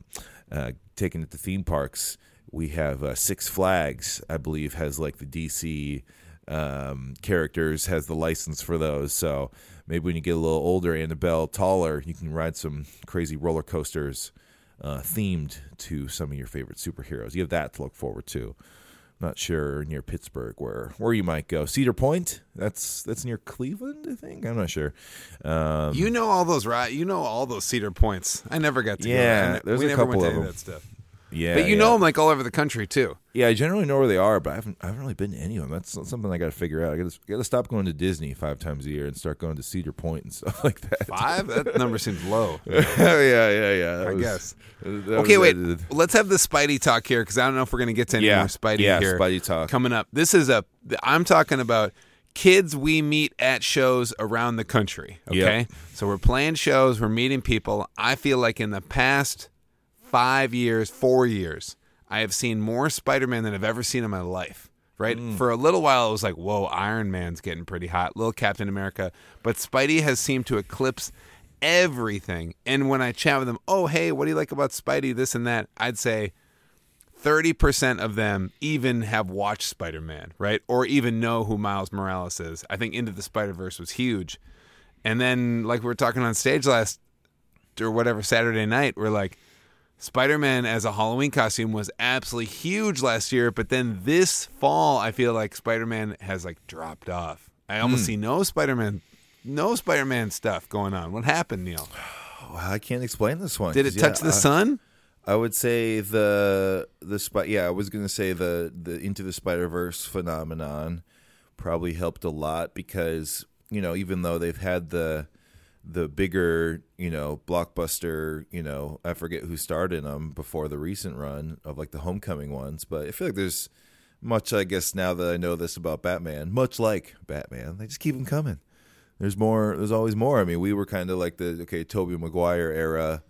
[SPEAKER 2] uh, taken it to theme parks. We have uh, Six Flags, I believe, has like the DC um, characters, has the license for those. So maybe when you get a little older, Annabelle, taller, you can ride some crazy roller coasters uh, themed to some of your favorite superheroes. You have that to look forward to. I'm Not sure near Pittsburgh where where you might go. Cedar Point. That's that's near Cleveland, I think. I'm not sure. Um,
[SPEAKER 3] You know all those right? You know all those Cedar Points. I never got to
[SPEAKER 2] Yeah,
[SPEAKER 3] go. I
[SPEAKER 2] there's
[SPEAKER 3] we
[SPEAKER 2] a
[SPEAKER 3] never
[SPEAKER 2] couple
[SPEAKER 3] went to
[SPEAKER 2] of them.
[SPEAKER 3] that stuff.
[SPEAKER 2] Yeah,
[SPEAKER 3] but you
[SPEAKER 2] yeah.
[SPEAKER 3] know them like all over the country too.
[SPEAKER 2] Yeah, I generally know where they are, but I haven't I haven't really been to any of them. That's something I got to figure out. I got to stop going to Disney five times a year and start going to Cedar Point and stuff like that.
[SPEAKER 3] Five? That number seems low.
[SPEAKER 2] yeah, yeah, yeah.
[SPEAKER 3] I
[SPEAKER 2] was-
[SPEAKER 3] guess. Okay, wait. Let's have the Spidey talk here because I don't know if we're going to get to any
[SPEAKER 2] Yeah,
[SPEAKER 3] more Spidey
[SPEAKER 2] yeah,
[SPEAKER 3] here.
[SPEAKER 2] Spidey talk.
[SPEAKER 3] coming up. This is a. I'm talking about kids we meet at shows around the country. Okay,
[SPEAKER 2] Yep.
[SPEAKER 3] so we're playing shows, we're meeting people. I feel like in the past five years, four years, I have seen more Spider-Man than I've ever seen in my life. Right
[SPEAKER 2] Mm.
[SPEAKER 3] for a little while, it was like, "Whoa, Iron Man's getting pretty hot." Little Captain America, but Spidey has seemed to eclipse everything. And when I chat with them, "Oh, hey, what do you like about Spidey? This and that," I'd say, 30% of them even have watched Spider Man, right? Or even know who Miles Morales is. I think Into the Spider Verse was huge. And then, like we were talking on stage last or whatever Saturday night we're like Spider-Man as a Halloween costume was absolutely huge last year, but then this fall I feel like Spider-Man has like dropped off. I almost hmm. see no Spider-Man no Spider-Man stuff going on. What happened, Neil?
[SPEAKER 2] Well, I can't explain this one.
[SPEAKER 3] Did it touch
[SPEAKER 2] yeah,
[SPEAKER 3] the
[SPEAKER 2] I-
[SPEAKER 3] sun?
[SPEAKER 2] I would say the the spot. Yeah, I was gonna say the the Into the Spider Verse phenomenon probably helped a lot because you know even though they've had the the bigger you know blockbuster you know I forget who starred in them before the recent run of like the Homecoming ones, but I feel like there's much I guess now that I know this about Batman, much like Batman, they just keep them coming. There's more. There's always more. I mean, we were kind of like the okay Tobey Maguire era.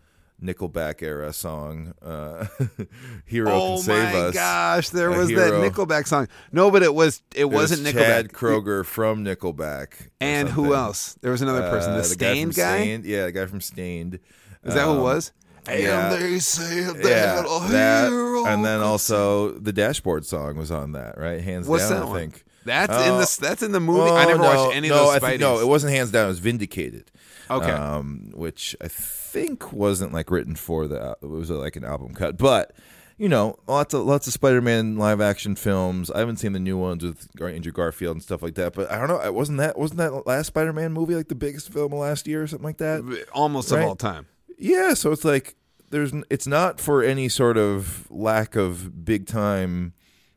[SPEAKER 2] Nickelback era song, uh, "Hero
[SPEAKER 3] oh
[SPEAKER 2] Can Save Us."
[SPEAKER 3] Oh my gosh, there was
[SPEAKER 2] hero.
[SPEAKER 3] that Nickelback song. No, but it was it,
[SPEAKER 2] It was
[SPEAKER 3] wasn't
[SPEAKER 2] Chad
[SPEAKER 3] Nickelback.
[SPEAKER 2] Kroeger from Nickelback,
[SPEAKER 3] and who else? There was another person.
[SPEAKER 2] Uh,
[SPEAKER 3] the Staind
[SPEAKER 2] from
[SPEAKER 3] guy.
[SPEAKER 2] Staind. Yeah, the guy from Staind.
[SPEAKER 3] Is that who it
[SPEAKER 2] Um,
[SPEAKER 3] was?
[SPEAKER 2] yeah.
[SPEAKER 3] And they say that
[SPEAKER 2] Yeah, that,
[SPEAKER 3] hero
[SPEAKER 2] and then also the Dashboard song was on that, right? Hands
[SPEAKER 3] What's
[SPEAKER 2] down,
[SPEAKER 3] that
[SPEAKER 2] I
[SPEAKER 3] one?
[SPEAKER 2] think.
[SPEAKER 3] That's
[SPEAKER 2] Oh.
[SPEAKER 3] in the that's in the movie.
[SPEAKER 2] Oh,
[SPEAKER 3] I never
[SPEAKER 2] no,
[SPEAKER 3] watched any
[SPEAKER 2] no,
[SPEAKER 3] of
[SPEAKER 2] I
[SPEAKER 3] those
[SPEAKER 2] think- no, it wasn't hands down. It was Vindicated.
[SPEAKER 3] Okay.
[SPEAKER 2] um, which I think wasn't like written for the. It was uh, like an album cut, but you know, lots of lots of Spider-Man live action films. I haven't seen the new ones with Andrew Garfield and stuff like that, but I don't know. It wasn't that wasn't that last Spider-Man movie like the biggest film of last year or something like that?
[SPEAKER 3] Almost
[SPEAKER 2] Right.
[SPEAKER 3] of all time.
[SPEAKER 2] Yeah, so it's like there's it's not for any sort of lack of big time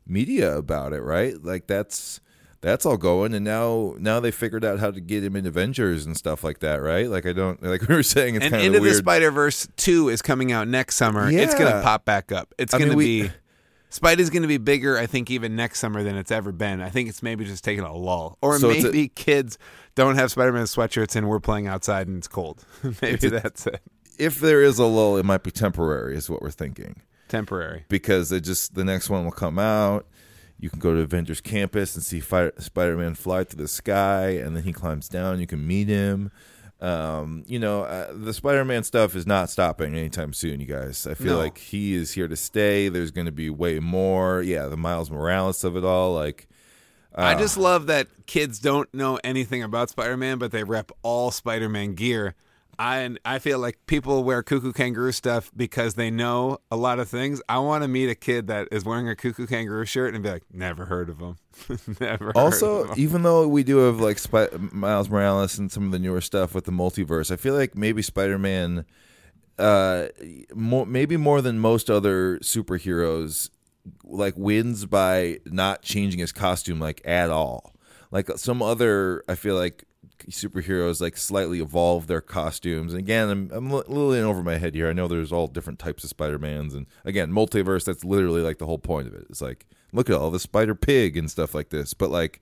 [SPEAKER 2] media about it, right? Like that's that's all going and now now they figured out how to get him in Avengers and stuff like that, right? Like I don't like we were saying it's kind of weird.
[SPEAKER 3] and
[SPEAKER 2] kind
[SPEAKER 3] Into
[SPEAKER 2] of
[SPEAKER 3] the
[SPEAKER 2] weird.
[SPEAKER 3] Spider Verse two is coming out next summer. Yeah. It's gonna pop back up. It's
[SPEAKER 2] I
[SPEAKER 3] gonna
[SPEAKER 2] we-
[SPEAKER 3] be. Spidey's gonna be bigger, I think, even next summer than it's ever been. I think it's maybe just taking a lull, or
[SPEAKER 2] So it's a-
[SPEAKER 3] maybe kids don't have Spider-Man sweatshirts and we're playing outside and it's cold. maybe
[SPEAKER 2] a-
[SPEAKER 3] that's it.
[SPEAKER 2] if there is a lull, it might be temporary, is what we're thinking.
[SPEAKER 3] Temporary.
[SPEAKER 2] Because it just the next one will come out. You can go to Avengers Campus and see Spider-Man fly through the sky, and then he climbs down. You can meet him. Um, you know, uh, the Spider-Man stuff is not stopping anytime soon, you guys. I feel
[SPEAKER 3] No.
[SPEAKER 2] like he is here to stay. There's going to be way more. Yeah, the Miles Morales of it all. Like,
[SPEAKER 3] I
[SPEAKER 2] uh,
[SPEAKER 3] just love that kids don't know anything about Spider-Man, but they rep all Spider-Man gear. I I feel like people wear cuckoo kangaroo stuff because they know a lot of things. I want to meet a kid that is wearing a cuckoo kangaroo shirt and be like, never heard of him, never. heard
[SPEAKER 2] also,
[SPEAKER 3] of him.
[SPEAKER 2] even though we do have like Spi- Miles Morales and some of the newer stuff with the multiverse, I feel like maybe Spider-Man, uh, more, maybe more than most other superheroes, like wins by not changing his costume like at all. Like some other, I feel like superheroes like slightly evolve their costumes. And again, I'm I'm a little in over my head here. I know there's all different types of Spider Mans, and again, multiverse. That's literally like the whole point of it. It's like look at all the Spider Pig and stuff like this. But like,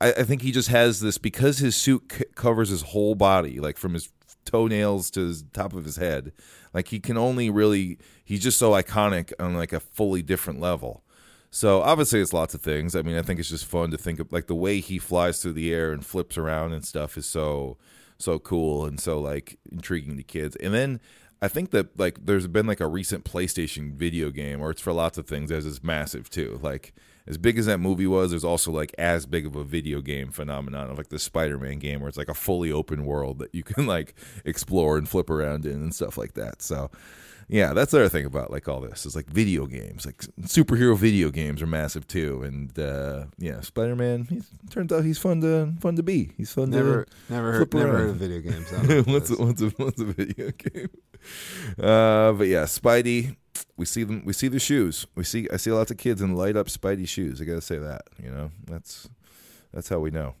[SPEAKER 2] I, I think he just has this because his suit c- covers his whole body, like from his toenails to his top of his head. Like he can only really he's just so iconic on like a fully different level. So obviously it's lots of things. I mean, I think it's just fun to think of like the way he flies through the air and flips around and stuff is so so cool and so like intriguing to kids. And then I think that like there's been like a recent PlayStation video game or it's for lots of things as is massive too. Like as big as that movie was, there's also like as big of a video game phenomenon of like the Spider-Man game where it's like a fully open world that you can like explore and flip around in and stuff like that. So yeah, that's the other thing about like all this is like video games, like superhero video games are massive too, and uh, yeah, Spider Man. Turns out he's fun to fun to be. He's fun
[SPEAKER 3] never
[SPEAKER 2] to
[SPEAKER 3] never heard never heard of video games. I don't know what
[SPEAKER 2] what's a, what's a what's a video game? Uh, but yeah, Spidey. We see them. We see the shoes. We see. I see lots of kids in light up Spidey shoes. I gotta say that. You know, that's that's how we know.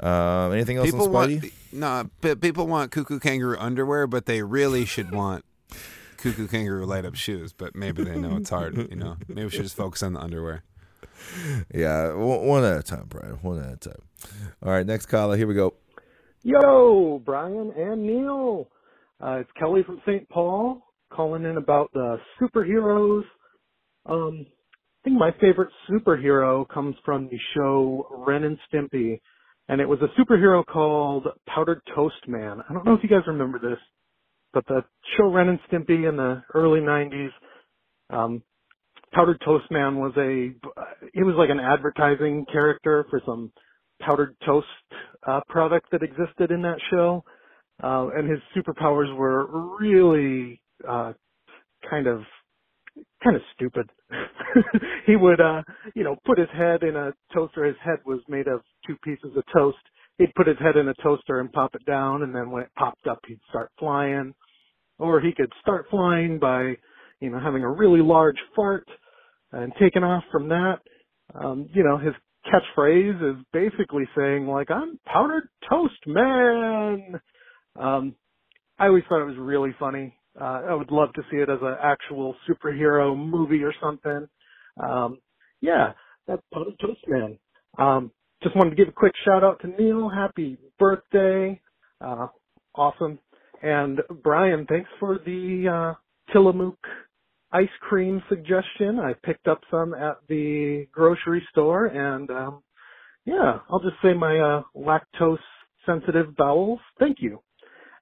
[SPEAKER 2] Um, anything else
[SPEAKER 3] people
[SPEAKER 2] on Spidey?
[SPEAKER 3] want no, but people want cuckoo kangaroo underwear, but they really should want cuckoo kangaroo light up shoes. But maybe they know it's hard. You know, maybe we should just focus on the underwear.
[SPEAKER 2] yeah, one, one at a time, Brian. One at a time. All right, next caller. Here we go.
[SPEAKER 7] Yo, Brian and Neil. Uh, it's Kelly from St. Paul calling in about the superheroes. Um, I think my favorite superhero comes from the show Ren and Stimpy, and it was a superhero called Powdered Toast Man. I don't know if you guys remember this, but the show Ren and Stimpy in the early 90s, um, Powdered Toast Man was a, he was like an advertising character for some powdered toast uh, product that existed in that show. uh, and his superpowers were really uh, kind of kind of stupid. he would, uh, you know, put his head in a toaster. His head was made of two pieces of toast. He'd put his head in a toaster and pop it down, and then when it popped up, he'd start flying. Or he could start flying by, you know, having a really large fart and taking off from that. Um, you know, his catchphrase is basically saying like, "I'm powdered toast man." Um, I always thought it was really funny. Uh, I would love to see it as an actual superhero movie or something. Um, yeah, that's Powdered Toast Man. Um, just wanted to give a quick shout out to Neil. Happy birthday. Uh, awesome. And Brian, thanks for the, uh, Tillamook ice cream suggestion. I picked up some at the grocery store and, um, yeah, I'll just say my, uh, lactose sensitive bowels. Thank you.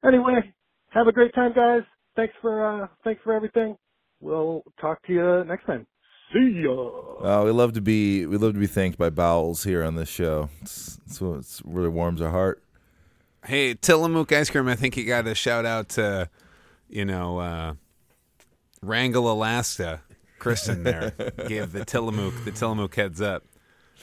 [SPEAKER 7] Anyway, have a great time, guys. Thanks for uh, thanks for everything. We'll talk to you next time. See ya.
[SPEAKER 2] We love to be we love to be thanked by bowels here on this show. It's, it's, it's really warms our heart.
[SPEAKER 3] Hey, Tillamook ice cream. I think you got a shout out to, you know, uh, Wrangell, Alaska. Kristen there gave the Tillamook the Tillamook heads up.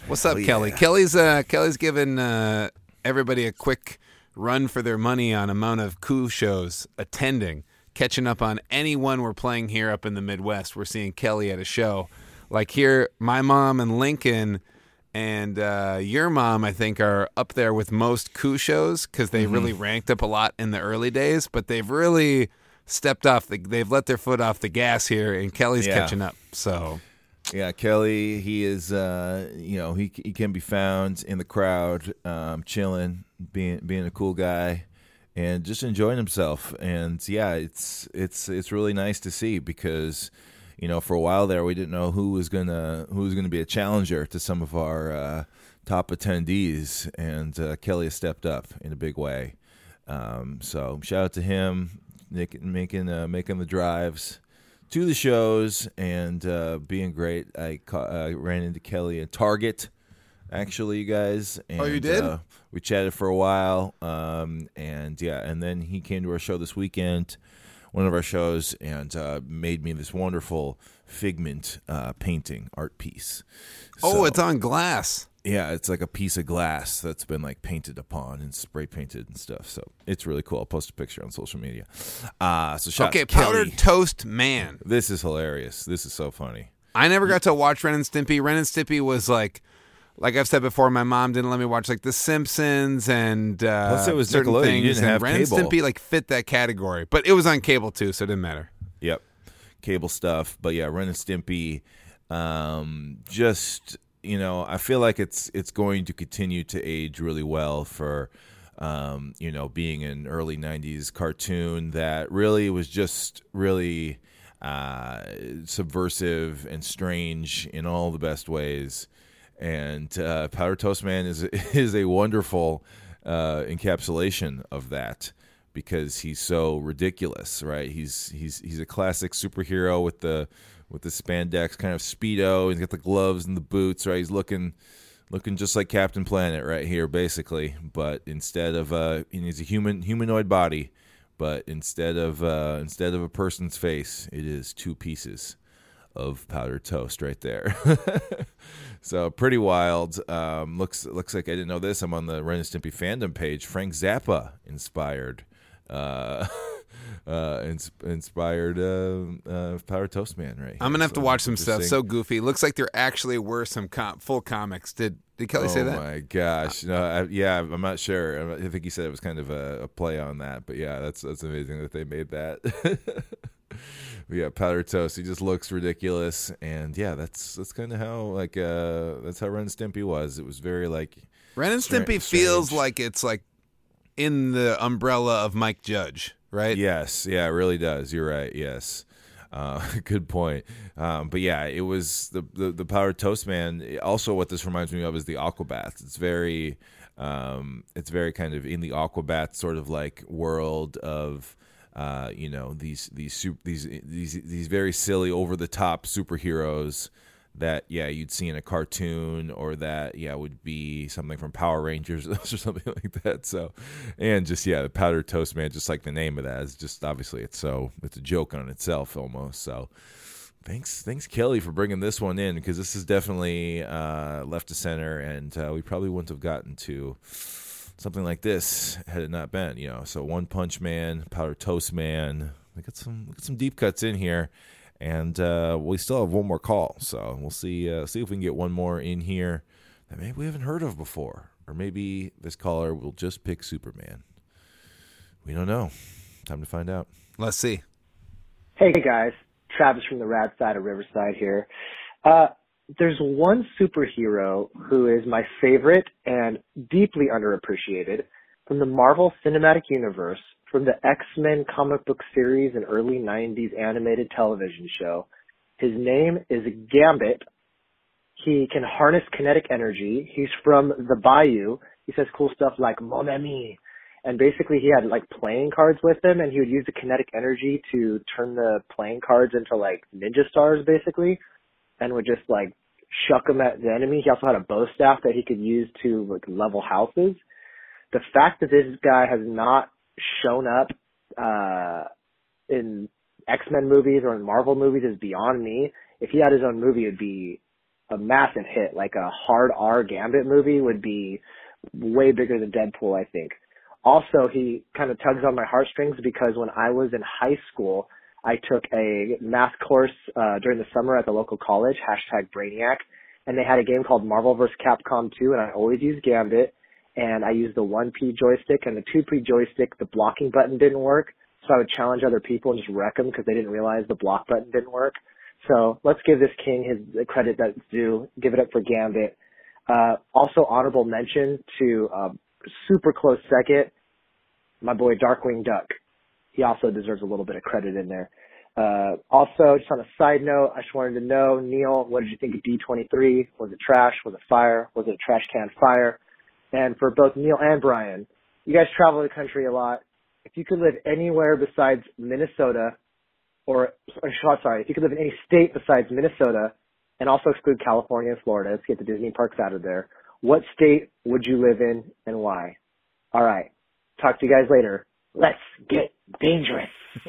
[SPEAKER 3] What's up,
[SPEAKER 2] Oh,
[SPEAKER 3] Kelly?
[SPEAKER 2] yeah.
[SPEAKER 3] Kelly's uh, Kelly's giving uh, everybody a quick run for their money on amount of coup shows attending, catching up on anyone we're playing here up in the Midwest. We're seeing Kelly at a show. Like here, my mom and Lincoln and uh, your mom, I think, are up there with most coup shows because they really ranked up a lot in the early days, but they've really stepped off. The, they've let their foot off the gas here, and Kelly's
[SPEAKER 2] Yeah.
[SPEAKER 3] catching up. So
[SPEAKER 2] Yeah, Kelly, he is, uh, you know, he he can be found in the crowd, um, chilling, being being a cool guy, and just enjoying himself. And yeah, it's it's it's really nice to see because, you know, for a while there we didn't know who was gonna who was gonna be a challenger to some of our uh, top attendees, and uh, Kelly has stepped up in a big way. Um, so shout out to him, Nick, making uh, making the drives to the shows and uh, being great. I ca- uh, ran into Kelly at Target, actually, you guys. And,
[SPEAKER 3] Oh, you did?
[SPEAKER 2] Uh, we chatted for a while, um, and yeah, and then he came to our show this weekend, one of our shows, and uh, made me this wonderful figment uh, painting art piece.
[SPEAKER 3] oh, it's on glass.
[SPEAKER 2] yeah, it's like a piece of glass that's been like painted upon and spray painted and stuff. So it's really cool. I'll post a picture on social media. Uh, so shout
[SPEAKER 3] Okay,
[SPEAKER 2] out to Kelly.
[SPEAKER 3] powdered toast man.
[SPEAKER 2] This is hilarious. This is so funny.
[SPEAKER 3] I never got to watch Ren and Stimpy. Ren and Stimpy was like, like I've said before, my mom didn't let me watch like The Simpsons and uh,
[SPEAKER 2] Plus it was
[SPEAKER 3] certain
[SPEAKER 2] Nickelodeon. You
[SPEAKER 3] things.
[SPEAKER 2] didn't
[SPEAKER 3] and
[SPEAKER 2] have
[SPEAKER 3] Ren
[SPEAKER 2] cable.
[SPEAKER 3] and Stimpy like fit that category, but it was on cable too, so it didn't matter.
[SPEAKER 2] Yep. Cable stuff. But yeah, Ren and Stimpy, um, just you know, I feel like it's it's going to continue to age really well for um, you know, being an early '90s cartoon that really was just really uh, subversive and strange in all the best ways. And uh, Powder Toast Man is is a wonderful uh, encapsulation of that because he's so ridiculous, right? He's he's he's a classic superhero with the with the spandex kind of speedo. He's got the gloves and the boots, right? He's looking looking just like Captain Planet right here, basically. But instead of uh, he's a human humanoid body, but instead of uh, instead of a person's face, it is two pieces of powdered toast right there. so pretty wild. Um, looks looks like I didn't know this. I'm on the Ren and Stimpy fandom page. Frank Zappa inspired. Uh, uh, ins- inspired uh, uh, Powdered Toast Man, right?
[SPEAKER 3] I'm gonna have to watch some stuff. So goofy. Looks like there actually were some com- full comics. Did did Kelly
[SPEAKER 2] oh
[SPEAKER 3] say that?
[SPEAKER 2] my gosh! No, I, yeah, I'm not sure. I think he said it was kind of a, a play on that, but yeah, that's that's amazing that they made that. Yeah, powdered toast. He just looks ridiculous, and yeah, that's that's kind of how like uh that's how Ren and Stimpy was. It was very like
[SPEAKER 3] Ren and
[SPEAKER 2] Stra-
[SPEAKER 3] Stimpy feels like it's like in the umbrella of Mike Judge, right?
[SPEAKER 2] Yes, yeah, it really does. You're right. Yes, uh, good point. Um, but yeah, it was the, the the powdered toast man. Also, what this reminds me of is the Aquabats. It's very, um, it's very kind of in the Aquabats sort of like world of. Uh, you know these these these these these very silly over the top superheroes that yeah you'd see in a cartoon or that yeah would be something from Power Rangers or something like that. So, and just yeah, the powdered toast man, just like the name of that is just obviously it's so it's a joke on itself almost. So, thanks thanks Kelly for bringing this one in because this is definitely uh, left to center, and uh, we probably wouldn't have gotten to something like this had it not been you know. So One Punch Man, Powder Toast Man, we got some we got some deep cuts in here and uh, we still have one more call. So we'll see uh, see if we can get one more in here that maybe we haven't heard of before, or maybe this caller will just pick Superman. We don't know. Time to find out.
[SPEAKER 3] Let's see.
[SPEAKER 8] Hey guys, Travis from the rad side of Riverside here. Uh, there's one superhero who is my favorite and deeply underappreciated from the Marvel Cinematic Universe from the X-Men comic book series and early 90s animated television show. His name is Gambit. He can harness kinetic energy. He's from the Bayou. He says cool stuff like Mon ami. And basically he had like playing cards with him and he would use the kinetic energy to turn the playing cards into like ninja stars basically and would just like shuck them at the enemy. He also had a bow staff that he could use to like level houses. The fact that this guy has not shown up uh in X-Men movies or in Marvel movies is beyond me. If he had his own movie, it'd be a massive hit. Like a hard R Gambit movie would be way bigger than Deadpool, I think. Also, he kind of tugs on my heartstrings because when I was in high school, I took a math course uh, during the summer at the local college, hashtag Brainiac, and they had a game called Marvel vs. Capcom 2, and I always used Gambit and I used the 1P joystick and the 2P joystick, the blocking button didn't work. So I would challenge other people and just wreck them because they didn't realize the block button didn't work. So let's give this king his credit that's due. Give it up for Gambit. Uh, also honorable mention to uh, super close second, my boy Darkwing Duck. He also deserves a little bit of credit in there. Uh, also, just on a side note, I just wanted to know, Neil, what did you think of D23? Was it trash? Was it fire? Was it a trash can fire? and for both Neil and Brian, you guys travel the country a lot. If you could live anywhere besides Minnesota, or, or sorry, if you could live in any state besides Minnesota, and also exclude California and Florida, let's get the Disney parks out of there. What state would you live in and why? All right. Talk to you guys later. Let's get dangerous.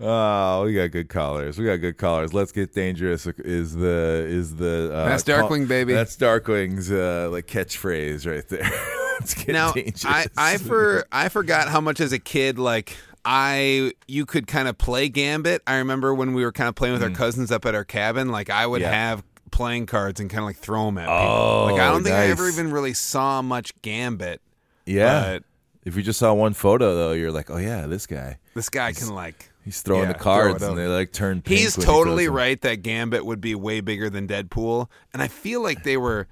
[SPEAKER 2] oh, we got good callers. We got good callers. Let's get dangerous. Is the is the uh,
[SPEAKER 3] That's Darkwing,
[SPEAKER 2] call-
[SPEAKER 3] baby.
[SPEAKER 2] That's Darkwing's uh, like catchphrase right there. Let's get
[SPEAKER 3] now
[SPEAKER 2] dangerous.
[SPEAKER 3] I I for I forgot how much as a kid like I you could kind of play Gambit. I remember when we were kind of playing with our cousins up at our cabin. Like I would
[SPEAKER 2] Mm. Yeah.
[SPEAKER 3] have playing cards and kind of like throw them at people.
[SPEAKER 2] Oh,
[SPEAKER 3] like I don't think I ever even really saw much Gambit.
[SPEAKER 2] yeah.
[SPEAKER 3] but-
[SPEAKER 2] if you just saw one photo though, you're like, oh yeah, this guy.
[SPEAKER 3] This guy can like
[SPEAKER 2] He's throwing
[SPEAKER 3] Yeah,
[SPEAKER 2] the cards
[SPEAKER 3] throw
[SPEAKER 2] and they like turn. Pink
[SPEAKER 3] He's
[SPEAKER 2] he
[SPEAKER 3] totally
[SPEAKER 2] them.
[SPEAKER 3] right that Gambit would be way bigger than Deadpool, and I feel like they were.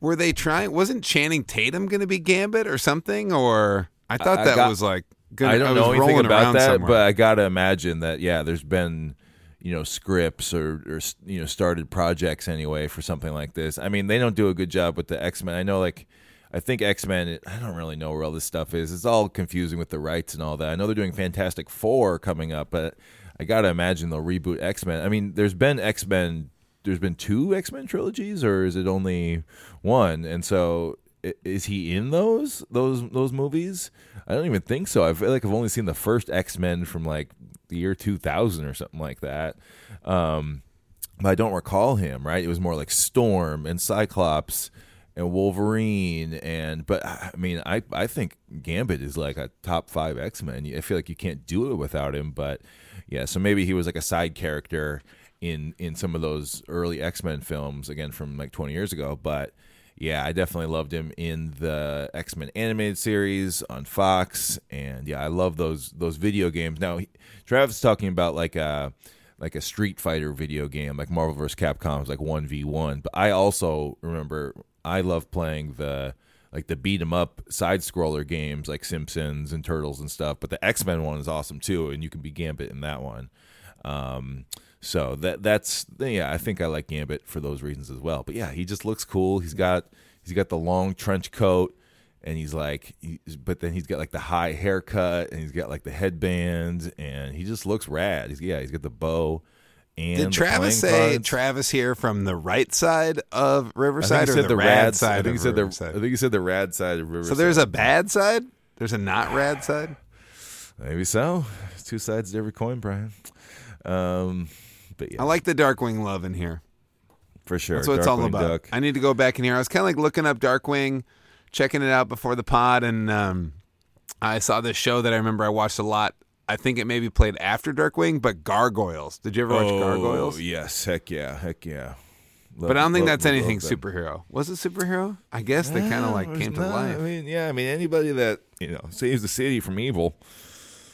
[SPEAKER 3] Were they trying? Wasn't Channing Tatum going to be Gambit or something? Or I thought
[SPEAKER 2] I
[SPEAKER 3] that
[SPEAKER 2] got-
[SPEAKER 3] was like. Gonna,
[SPEAKER 2] I don't
[SPEAKER 3] was
[SPEAKER 2] know anything about that,
[SPEAKER 3] somewhere.
[SPEAKER 2] but I gotta imagine that yeah, there's been you know scripts or or you know started projects anyway for something like this. I mean, they don't do a good job with the X Men. I know like. I think X Men. I don't really know where all this stuff is. It's all confusing with the rights and all that. I know they're doing Fantastic Four coming up, but I gotta imagine they'll reboot X Men. I mean, there's been X Men. There's been two X Men trilogies, or is it only one? And so, is he in those those those movies? I don't even think so. I feel like I've only seen the first X Men from like the year 2000 or something like that. Um, but I don't recall him. Right? It was more like Storm and Cyclops and Wolverine and but I mean I I think Gambit is like a top 5 X-Men. I feel like you can't do it without him, but yeah, so maybe he was like a side character in in some of those early X-Men films again from like 20 years ago, but yeah, I definitely loved him in the X Men animated series on Fox, and yeah, I love those those video games. Now, Travis is talking about like a like a Street Fighter video game, like Marvel vs. Capcom, is like one v one. But I also remember I love playing the like the beat 'em up side scroller games like Simpsons and Turtles and stuff. But the X Men one is awesome too, and you can be Gambit in that one. Um, so that that's yeah, I think I like Gambit for those reasons as well. But yeah, he just looks cool. He's got he's got the long trench coat, and he's like, but then he's got like the high haircut, and he's got like the headband, and he just looks rad. He's yeah, he's got the bow, and
[SPEAKER 3] Did
[SPEAKER 2] the
[SPEAKER 3] Travis say
[SPEAKER 2] cards.
[SPEAKER 3] Travis here from the right side of
[SPEAKER 2] I
[SPEAKER 3] Riverside
[SPEAKER 2] he
[SPEAKER 3] or
[SPEAKER 2] said
[SPEAKER 3] the,
[SPEAKER 2] the
[SPEAKER 3] rad
[SPEAKER 2] I
[SPEAKER 3] side
[SPEAKER 2] think he said the. I think he said the rad side of Riverside.
[SPEAKER 3] so there's a bad side. There's a not rad side.
[SPEAKER 2] maybe so. Two sides to every coin, Brian. Um, but yeah,
[SPEAKER 3] I like the Darkwing love in here.
[SPEAKER 2] for sure.
[SPEAKER 3] That's what it's all about.
[SPEAKER 2] Duck.
[SPEAKER 3] I need to go back in here. I was kind of like looking up Darkwing, checking it out before the pod, and um, I saw this show that I remember I watched a lot. I think it maybe played after Darkwing, but Gargoyles. Did you ever watch Gargoyles?
[SPEAKER 2] Oh, yes, heck yeah, heck yeah. Love-
[SPEAKER 3] But I don't think
[SPEAKER 2] love-
[SPEAKER 3] that's
[SPEAKER 2] love
[SPEAKER 3] anything superhero. Was it superhero? I guess they kind of like came to life.
[SPEAKER 2] I mean, yeah, I mean anybody that you know saves the city from evil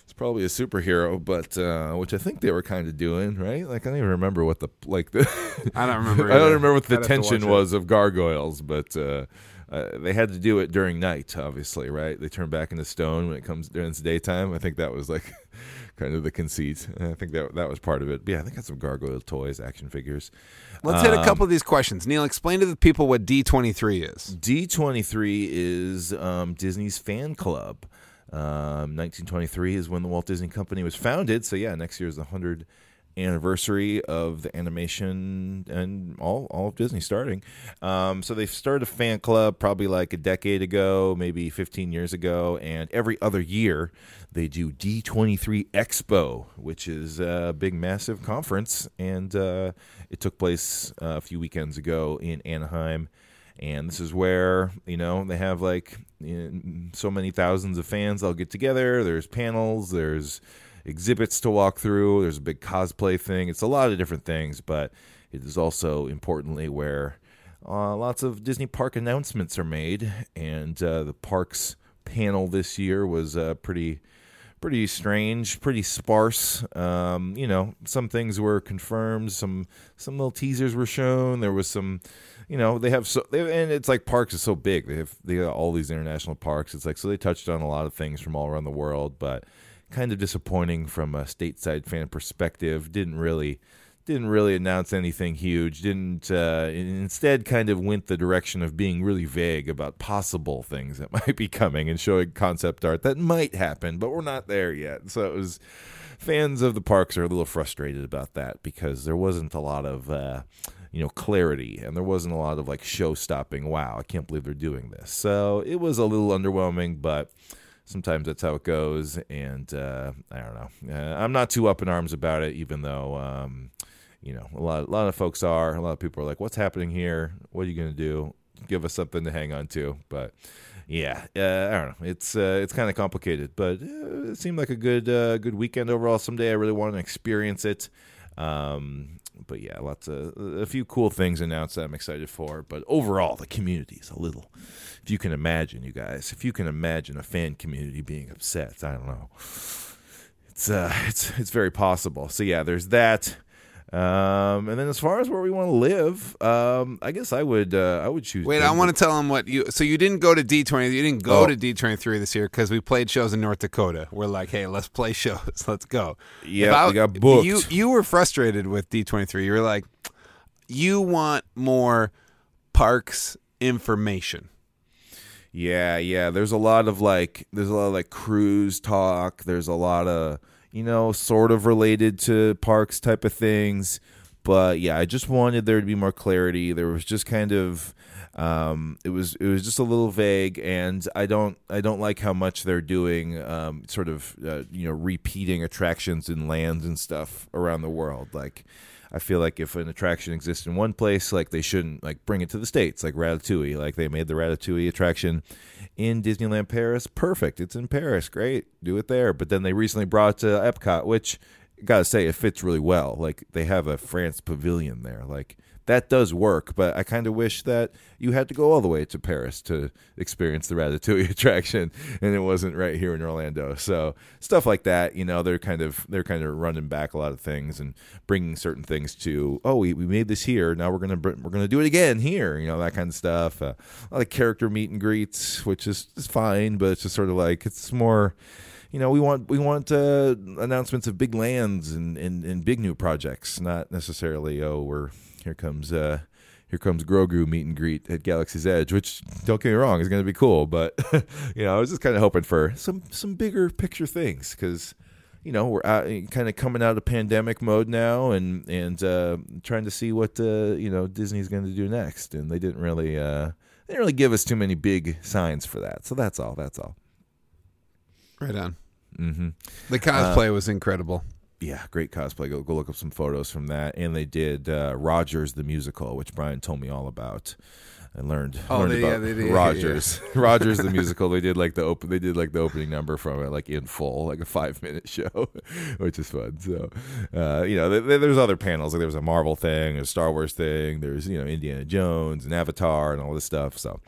[SPEAKER 2] is probably a superhero. But uh, which I think they were kind of doing, right? Like I don't even remember what the like the.
[SPEAKER 3] I don't remember.
[SPEAKER 2] I don't remember what the
[SPEAKER 3] I'd have to
[SPEAKER 2] tension was of gargoyles, but uh, uh, they had to do it during night, obviously, right? They turn back into stone when it comes during its daytime. I think that was like kind of the conceit. I think that that was part of it. But yeah, I think I got some gargoyle toys, action figures.
[SPEAKER 3] Let's hit a
[SPEAKER 2] Um,
[SPEAKER 3] couple of these questions. Neil, explain to the people what D23 is.
[SPEAKER 2] D23 is um, Disney's fan club. Um, 1923 is when the Walt Disney Company was founded. So yeah, next year is the 100th anniversary of the animation and all all of Disney starting. Um, so they started a fan club probably like a decade ago, maybe 15 years ago, and every other year they do D23 Expo, which is a big, massive conference, and uh, it took place uh, a few weekends ago in Anaheim and this is where you know they have like you know, so many thousands of fans all get together there's panels there's exhibits to walk through there's a big cosplay thing it's a lot of different things but it is also importantly where uh, lots of disney park announcements are made and uh, the parks panel this year was uh, pretty pretty strange, pretty sparse. Um, you know, some things were confirmed, some some little teasers were shown. There was some, you know, they have so and it's like parks is so big. They have they got all these international parks. It's like so they touched on a lot of things from all around the world, but kind of disappointing from a stateside fan perspective. Didn't really didn't really announce anything huge. Didn't uh, instead kind of went the direction of being really vague about possible things that might be coming and showing concept art that might happen, but we're not there yet. So it was fans of the parks are a little frustrated about that because there wasn't a lot of uh, you know clarity and there wasn't a lot of like show stopping. Wow, I can't believe they're doing this. So it was a little underwhelming, but sometimes that's how it goes. And uh, I don't know. Uh, I'm not too up in arms about it, even though. Um, you know, a lot, a lot of folks are. A lot of people are like, "What's happening here? What are you going to do? Give us something to hang on to." But yeah, uh, I don't know. It's uh, it's kind of complicated, but uh, it seemed like a good uh, good weekend overall. Someday I really want to experience it. Um, but yeah, lots of a few cool things announced that I'm excited for. But overall, the community is a little. If you can imagine, you guys, if you can imagine a fan community being upset, I don't know. It's uh, it's it's very possible. So yeah, there's that. Um, and then as far as where we want to live, um, I guess I would uh, I would choose.
[SPEAKER 3] Wait, I want to tell them what you. So you didn't go to D twenty. You didn't go
[SPEAKER 2] Oh.
[SPEAKER 3] to D twenty three this year because we played shows in North Dakota. We're like, hey, let's play shows. Let's go.
[SPEAKER 2] Yeah, we got booked.
[SPEAKER 3] You you were frustrated with D twenty three. You were like, you want more parks information.
[SPEAKER 2] Yeah, yeah. There's a lot of like there's a lot of like cruise talk. There's a lot of you know sort of related to parks type of things. But yeah, I just wanted there to be more clarity. There was just kind of um, it was it was just a little vague, and I don't I don't like how much they're doing um, sort of uh, you know repeating attractions and lands and stuff around the world. Like I feel like if an attraction exists in one place, like they shouldn't like bring it to the states, like Ratatouille. Like they made the Ratatouille attraction in Disneyland Paris, perfect. It's in Paris, great, do it there. But then they recently brought to Epcot, which gotta say it fits really well. Like they have a France pavilion there, like. That does work, but I kind of wish that you had to go all the way to Paris to experience the Ratatouille attraction, and it wasn't right here in Orlando. So stuff like that, you know, they're kind of they're kind of running back a lot of things and bringing certain things to. Oh, we, we made this here. Now we're gonna we're gonna do it again here. You know that kind of stuff. Uh, a lot of character meet and greets, which is, is fine, but it's just sort of like it's more you know, we want we want uh, announcements of big lands and, and, and big new projects, not necessarily oh we're here comes uh, here comes Grogu meet and greet at Galaxy's Edge, which don't get me wrong is going to be cool, but you know I was just kind of hoping for some some bigger picture things because you know we're out, kind of coming out of pandemic mode now, and and uh, trying to see what uh, you know Disney's going to do next. And they didn't really uh, they didn't really give us too many big signs for that. So that's all. That's all.
[SPEAKER 3] Right on.
[SPEAKER 2] hmm
[SPEAKER 3] The cosplay was incredible.
[SPEAKER 2] Yeah, great cosplay. Go go look up some photos from that. And they did uh, Rogers the musical, which Brian told me all about. I learned,
[SPEAKER 3] Oh,
[SPEAKER 2] learned
[SPEAKER 3] they- yeah,
[SPEAKER 2] about
[SPEAKER 3] they did,
[SPEAKER 2] Rogers. Rogers the musical. They did like the open. They did like the opening number from it, like in full, like a five minute show, which is fun. So, uh, you know, th- th- there's other panels. Like there was a Marvel thing, a Star Wars thing, there's you know Indiana Jones and Avatar and all this stuff. So,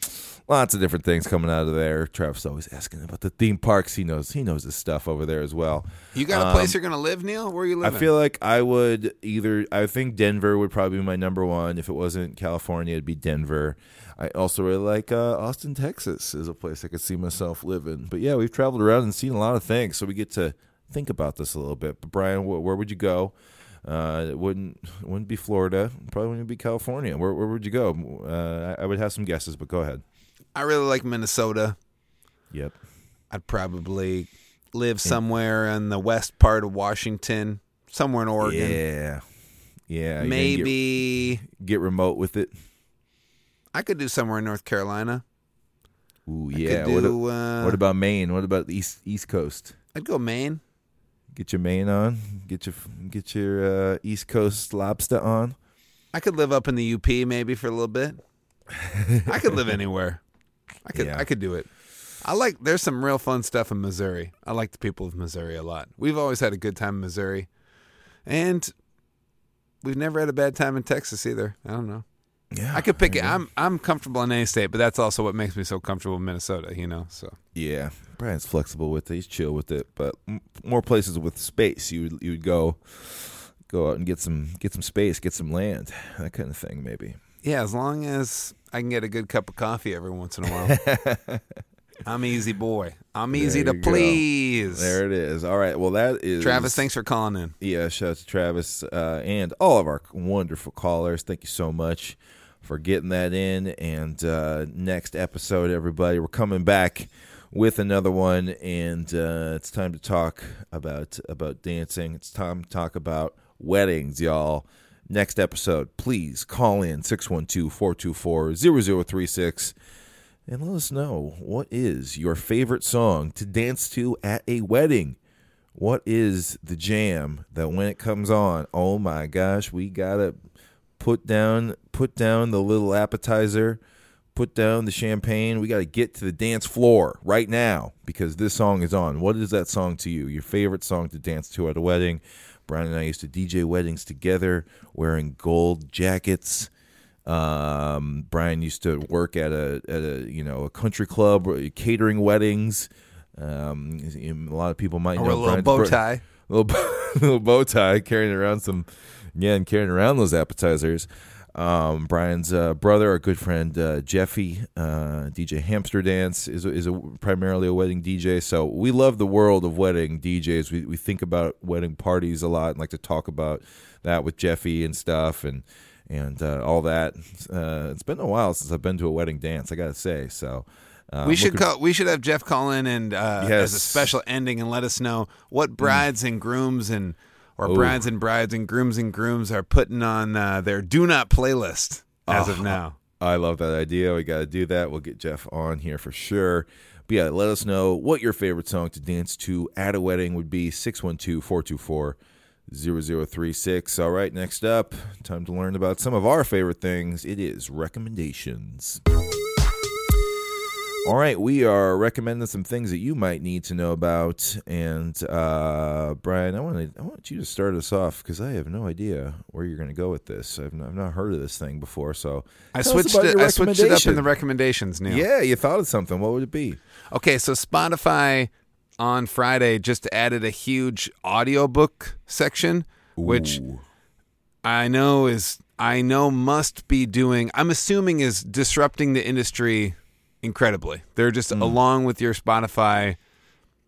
[SPEAKER 2] lots of different things coming out of there. Travis always asking about the theme parks. He knows he knows his stuff over there as well.
[SPEAKER 3] You got a
[SPEAKER 2] Um,
[SPEAKER 3] place you're gonna live, Neil? Where are you living?
[SPEAKER 2] I feel like I would either. I think Denver would probably be my number one. If it wasn't California, it'd be Denver. I also really like uh, Austin, Texas, is a place I could see myself living. But yeah, we've traveled around and seen a lot of things, so we get to think about this a little bit. But Brian, wh- where would you go? Uh, it wouldn't wouldn't be Florida. Probably wouldn't be California. Where where would you go? Uh, I would have some guesses, but go ahead.
[SPEAKER 3] I really like Minnesota.
[SPEAKER 2] Yep.
[SPEAKER 3] I'd probably live somewhere in the west part of Washington, somewhere in Oregon.
[SPEAKER 2] Yeah. Yeah. you're get-
[SPEAKER 3] Maybe
[SPEAKER 2] get remote with it.
[SPEAKER 3] I could do somewhere in North Carolina.
[SPEAKER 2] Ooh, yeah.
[SPEAKER 3] could
[SPEAKER 2] what, a-
[SPEAKER 3] uh,
[SPEAKER 2] what about Maine? What about the East East Coast?
[SPEAKER 3] I'd go Maine.
[SPEAKER 2] Get your Maine on. Get your get your uh, East Coast lobster on.
[SPEAKER 3] I could live up in the UP maybe for a little bit. I could live anywhere. I could
[SPEAKER 2] Yeah.
[SPEAKER 3] I could do it. I like there's some real fun stuff in Missouri. I like the people of Missouri a lot. We've always had a good time in Missouri. And we've never had a bad time in Texas either. I don't know.
[SPEAKER 2] Yeah,
[SPEAKER 3] I could pick it. I'm I'm comfortable in any state, but that's also what makes me so comfortable in Minnesota, you know. So
[SPEAKER 2] Yeah, Brian's flexible with it. He's chill with it. But m- more places with space, you would you would go go out and get some get some space, get some land, that kind of thing. Maybe.
[SPEAKER 3] yeah, as long as I can get a good cup of coffee every once in a while. I'm easy boy. I'm easy to
[SPEAKER 2] go.
[SPEAKER 3] please.
[SPEAKER 2] There it is. All right. Well, that is
[SPEAKER 3] Travis, thanks for calling in.
[SPEAKER 2] Yeah, shout out to Travis uh, and all of our wonderful callers. Thank you so much for getting that in. And uh, next episode, everybody, we're coming back with another one, and uh, it's time to talk about about dancing. It's time to talk about weddings, y'all. Next episode, please call in 612-424-0036 and let us know what is your favorite song to dance to at a wedding. What is the jam that when it comes on, oh my gosh, we gotta put down put down the little appetizer, put down the champagne. We gotta get to the dance floor right now because this song is on. What is that song to you? Your favorite song to dance to at a wedding? Brian and I used to DJ weddings together, wearing gold jackets. Um, Brian used to work at a at a you know a country club catering weddings. Um, a lot of people might
[SPEAKER 3] Or
[SPEAKER 2] know
[SPEAKER 3] a little bow tie.
[SPEAKER 2] little little bow tie, carrying around some, yeah, and carrying around those appetizers. Um, Brian's uh, brother, our good friend uh, Jeffy, uh, DJ Hamster Dance, is is a primarily a wedding DJ. So we love the world of wedding DJs. We we think about wedding parties a lot and like to talk about that with Jeffy and stuff and and uh, all that. Uh, it's been a while since I've been to a wedding dance. I gotta say. So. Uh,
[SPEAKER 3] we should call. We should have Jeff call in and uh, as a special ending and let us know what brides and grooms and or
[SPEAKER 2] Ooh.
[SPEAKER 3] brides and brides and grooms and grooms are putting on uh, their do not playlist as of
[SPEAKER 2] Oh,
[SPEAKER 3] now.
[SPEAKER 2] I love that idea. We got to do that. We'll get Jeff on here for sure. But yeah, let us know what your favorite song to dance to at a wedding would be 612 424 0036. All right, next up, time to learn about some of our favorite things. It is recommendations. All right, we are recommending some things that you might need to know about. And uh, Brian, I want to I want you to start us off because I have no idea where you're going to go with this. I've, I've not heard of this thing before, so
[SPEAKER 3] I switched it. I switched it up in the recommendations. now.
[SPEAKER 2] Yeah, you thought of something. What would it be?
[SPEAKER 3] Okay, so Spotify on Friday just added a huge audiobook section, which I know is I know must be doing. I'm assuming is disrupting the industry incredibly. They're just
[SPEAKER 2] Hmm.
[SPEAKER 3] along with your Spotify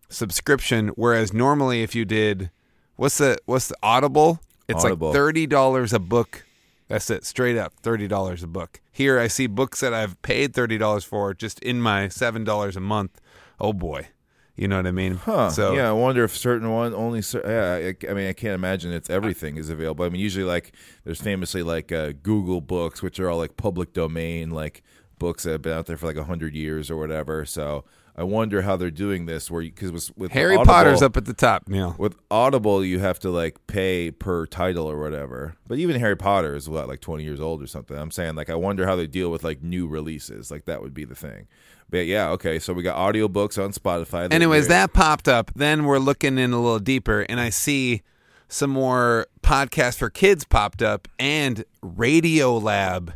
[SPEAKER 3] subscription. Whereas normally, if you did, what's the what's the Audible? It's
[SPEAKER 2] Audible.
[SPEAKER 3] like thirty dollars a book. That's it, straight up thirty dollars a book. Here, I see books that I've paid thirty dollars for just in my seven dollars a month. Oh boy, You know what I mean?
[SPEAKER 2] Huh.
[SPEAKER 3] So
[SPEAKER 2] yeah, I wonder if certain one only. Yeah, I, I mean, I can't imagine it's everything is available. I mean, usually like there's famously like uh, Google Books, which are all like public domain, like books that have been out there for like a hundred years or whatever. So I wonder how they're doing this, where because with, with
[SPEAKER 3] Harry
[SPEAKER 2] Audible-
[SPEAKER 3] Potter's up at the top. Neil.
[SPEAKER 2] With Audible, you have to like pay per title or whatever. But even Harry Potter is what like twenty years old or something. I'm saying like I wonder how they deal with like new releases. Like that would be the thing. But yeah, okay. So we got audiobooks on Spotify. They're
[SPEAKER 3] Anyways,
[SPEAKER 2] great.
[SPEAKER 3] that popped up. Then we're looking in a little deeper, and I see some more podcasts for kids popped up, and Radio Lab,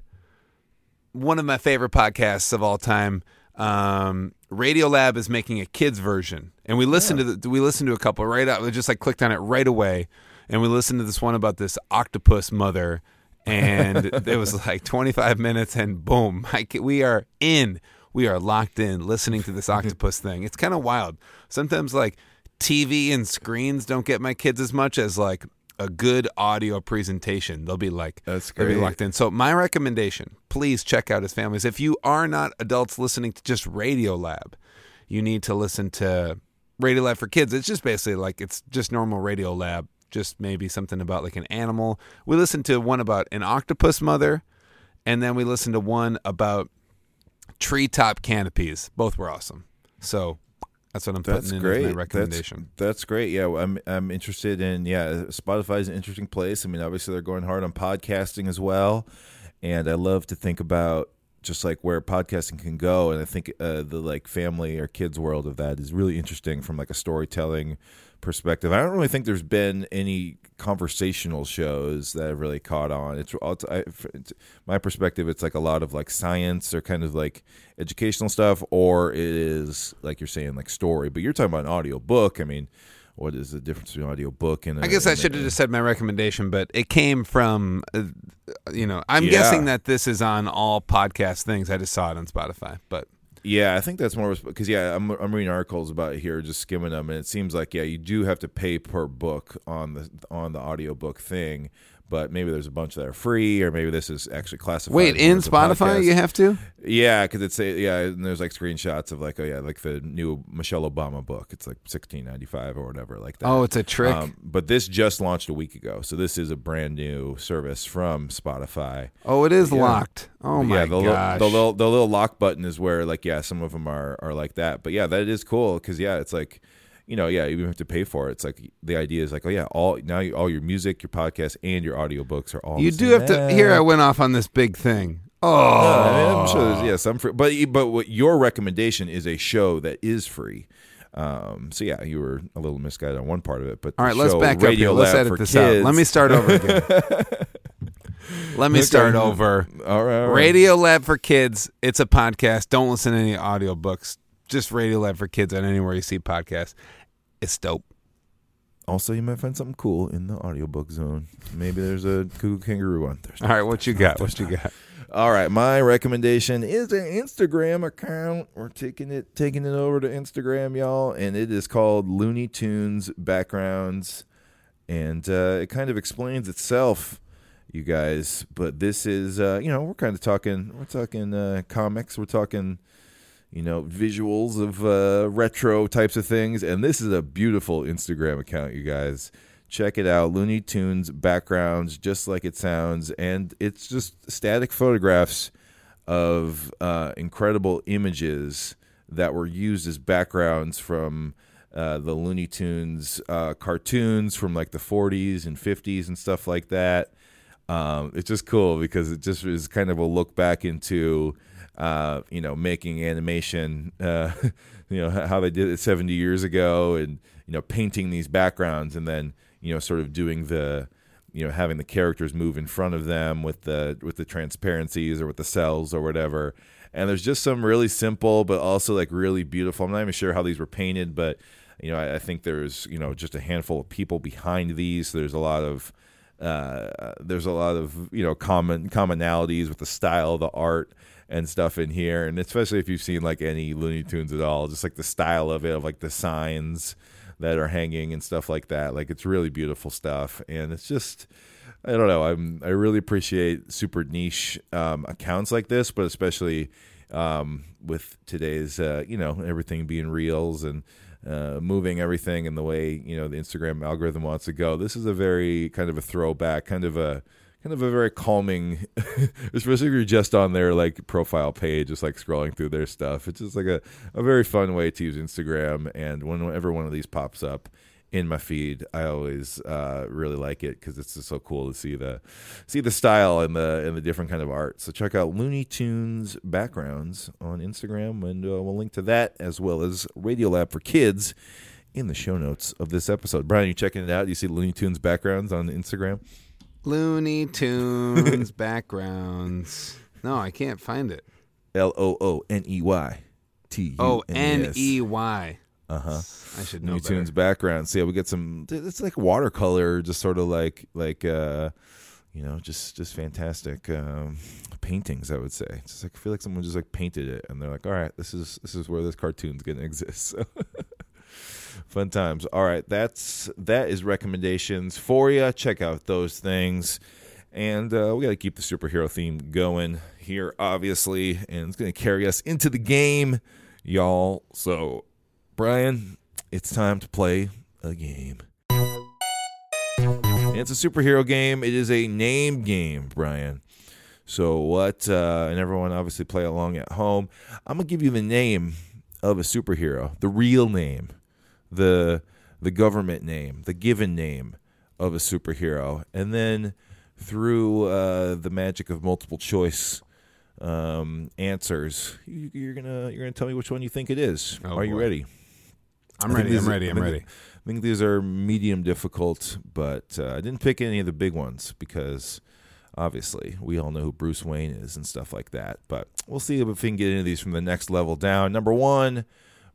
[SPEAKER 3] one of my favorite podcasts of all time. Um, Radio Lab is making a kids version, and we listened to the, we listened to a couple right out. We just like clicked on it right away, and we listened to this one about this octopus mother, and it was like 25 minutes, and boom, I, we are in. We are locked in listening to this octopus thing. It's kind of wild. Sometimes like TV and screens don't get my kids as much as like a good audio presentation. They'll be like
[SPEAKER 2] That's
[SPEAKER 3] they'll be
[SPEAKER 2] great.
[SPEAKER 3] locked in. So my recommendation, please check out his families. If you are not adults listening to just Radio Lab, you need to listen to Radio Lab for kids. It's just basically like it's just normal Radio Lab, just maybe something about like an animal. We listened to one about an octopus mother, and then we listened to one about treetop canopies. Both were awesome. So that's what I'm
[SPEAKER 2] That's
[SPEAKER 3] putting in
[SPEAKER 2] great.
[SPEAKER 3] my recommendation.
[SPEAKER 2] That's, great. Yeah, I'm I'm interested in yeah. Spotify is an interesting place. I mean, obviously they're going hard on podcasting as well, and I love to think about just like where podcasting can go. And I think uh, the like family or kids world of that is really interesting from like a storytelling perspective. I don't really think there's been any conversational shows that have really caught on. It's, it's, I, it's my perspective. It's like a lot of like science or kind of like educational stuff, or it is like you're saying like story. But you're talking about an audio book. I mean, what is the difference between an audio book and? I
[SPEAKER 3] I guess I should have just said my recommendation, but it came from, uh, you know, I'm
[SPEAKER 2] Yeah.
[SPEAKER 3] guessing that this is on all podcast things. I just saw it on Spotify, but
[SPEAKER 2] Yeah, I think that's more because yeah, I'm I'm reading articles about it here, just skimming them, and it seems like yeah, you do have to pay per book on the on the audiobook thing, but maybe there's a bunch that are free, or maybe this is actually classified.
[SPEAKER 3] wait, in Spotify you have to.
[SPEAKER 2] Yeah, because it's a, yeah, and there's like screenshots of like oh yeah, like the new Michelle Obama book. It's like sixteen ninety five or whatever like that.
[SPEAKER 3] Oh, it's a trick.
[SPEAKER 2] Um, but this just launched a week ago, so this is a brand new service from Spotify.
[SPEAKER 3] oh, it is
[SPEAKER 2] Yeah.
[SPEAKER 3] locked. Oh my
[SPEAKER 2] yeah, the
[SPEAKER 3] gosh.
[SPEAKER 2] Little, the little the little lock button is where like yeah, some of them are are like that. But yeah, that is cool because yeah, it's like you know yeah, you even have to pay for it. It's like the idea is like oh yeah, all now you, all your music, your podcast, and your audiobooks are all.
[SPEAKER 3] you do have to. Here, I went off on this big thing. Oh,
[SPEAKER 2] Uh, I mean, I'm sure there's yeah some free, but but what your recommendation is a show that is free. Um, so yeah, you were a little misguided on one part of it, but
[SPEAKER 3] all right. Let's back up here. Let's
[SPEAKER 2] Lab
[SPEAKER 3] edit this
[SPEAKER 2] kids,
[SPEAKER 3] out. Let me start over again. Let me
[SPEAKER 2] Okay.
[SPEAKER 3] start over.
[SPEAKER 2] All right, all right.
[SPEAKER 3] Radio Lab for Kids. It's a podcast. Don't listen to any audiobooks. Just Radio Lab for Kids on anywhere you see podcasts. It's dope.
[SPEAKER 2] Also, you might find something cool in the audiobook zone. Maybe there's a Koo Koo Kanga Roo on There's
[SPEAKER 3] All right, what you got? What you got?
[SPEAKER 2] All right, my recommendation is an Instagram account. We're taking it taking it over to Instagram, y'all, and it is called Looney Tunes Backgrounds, and uh, it kind of explains itself, you guys. But this is, uh, you know, we're kind of talking, we're talking uh, comics, we're talking, you know, visuals of uh, retro types of things, and this is a beautiful Instagram account, you guys. Check it out, Looney Tunes backgrounds, just like it sounds, and it's just static photographs of uh, incredible images that were used as backgrounds from uh, the Looney Tunes uh, cartoons from like the 40s and 50s and stuff like that. Um, it's just cool because it just is kind of a look back into uh, you know making animation, uh, you know how they did it 70 years ago, and you know painting these backgrounds and then you know sort of doing the you know having the characters move in front of them with the with the transparencies or with the cells or whatever. And there's just some really simple but also like really beautiful. I'm not even sure how these were painted but you know i, I think there's you know just a handful of people behind these. There's a lot of uh, there's a lot of you know common commonalities with the style the art and stuff in here and especially if you've seen like any looney tunes at all just like the style of it of like the signs that are hanging and stuff like that. Like it's really beautiful stuff, and it's just I don't know. I'm I really appreciate super niche um, accounts like this, but especially um, with today's uh, you know everything being reels and uh, moving everything in the way you know the Instagram algorithm wants to go. This is a very kind of a throwback, kind of a kind of a very calming, especially if you're just on their like profile page, just like scrolling through their stuff. It's just like a, a very fun way to use Instagram. And whenever one of these pops up in my feed, I always uh, really like it because it's just so cool to see the see the style and the and the different kind of art. So check out Looney Tunes backgrounds on Instagram, and uh, we'll link to that as well as Radiolab for Kids in the show notes of this episode. Brian, you checking it out? You see Looney Tunes backgrounds on Instagram?
[SPEAKER 3] Looney Tunes backgrounds. No, I can't find it.
[SPEAKER 2] L O O N E Y T.
[SPEAKER 3] Oh, N E Y.
[SPEAKER 2] Uh huh.
[SPEAKER 3] I should know
[SPEAKER 2] Looney
[SPEAKER 3] better.
[SPEAKER 2] Tunes background. So yeah, we get some. It's like watercolor, just sort of like like uh, you know, just just fantastic um, paintings. I would say. It's just like I feel like someone just like painted it, and they're like, all right, this is this is where this cartoon's gonna exist. So. Fun times. All right, that's that is recommendations for you. Check out those things, and uh, we got to keep the superhero theme going here, obviously, and it's going to carry us into the game, y'all. So, Brian, it's time to play a game. And it's a superhero game. It is a name game, Brian. So what? Uh, and everyone obviously play along at home. I'm gonna give you the name of a superhero, the real name, the the government name, the given name of a superhero, and then through uh, the magic of multiple choice um, answers, you, you're gonna you're gonna tell me which one you think it is.
[SPEAKER 3] Oh,
[SPEAKER 2] Are you ready?
[SPEAKER 3] I'm ready. I'm
[SPEAKER 2] are-
[SPEAKER 3] ready. I'm ready.
[SPEAKER 2] I think these are medium difficult, but uh, I didn't pick any of the big ones because obviously we all know who Bruce Wayne is and stuff like that. But we'll see if we can get into these from the next level down. Number one,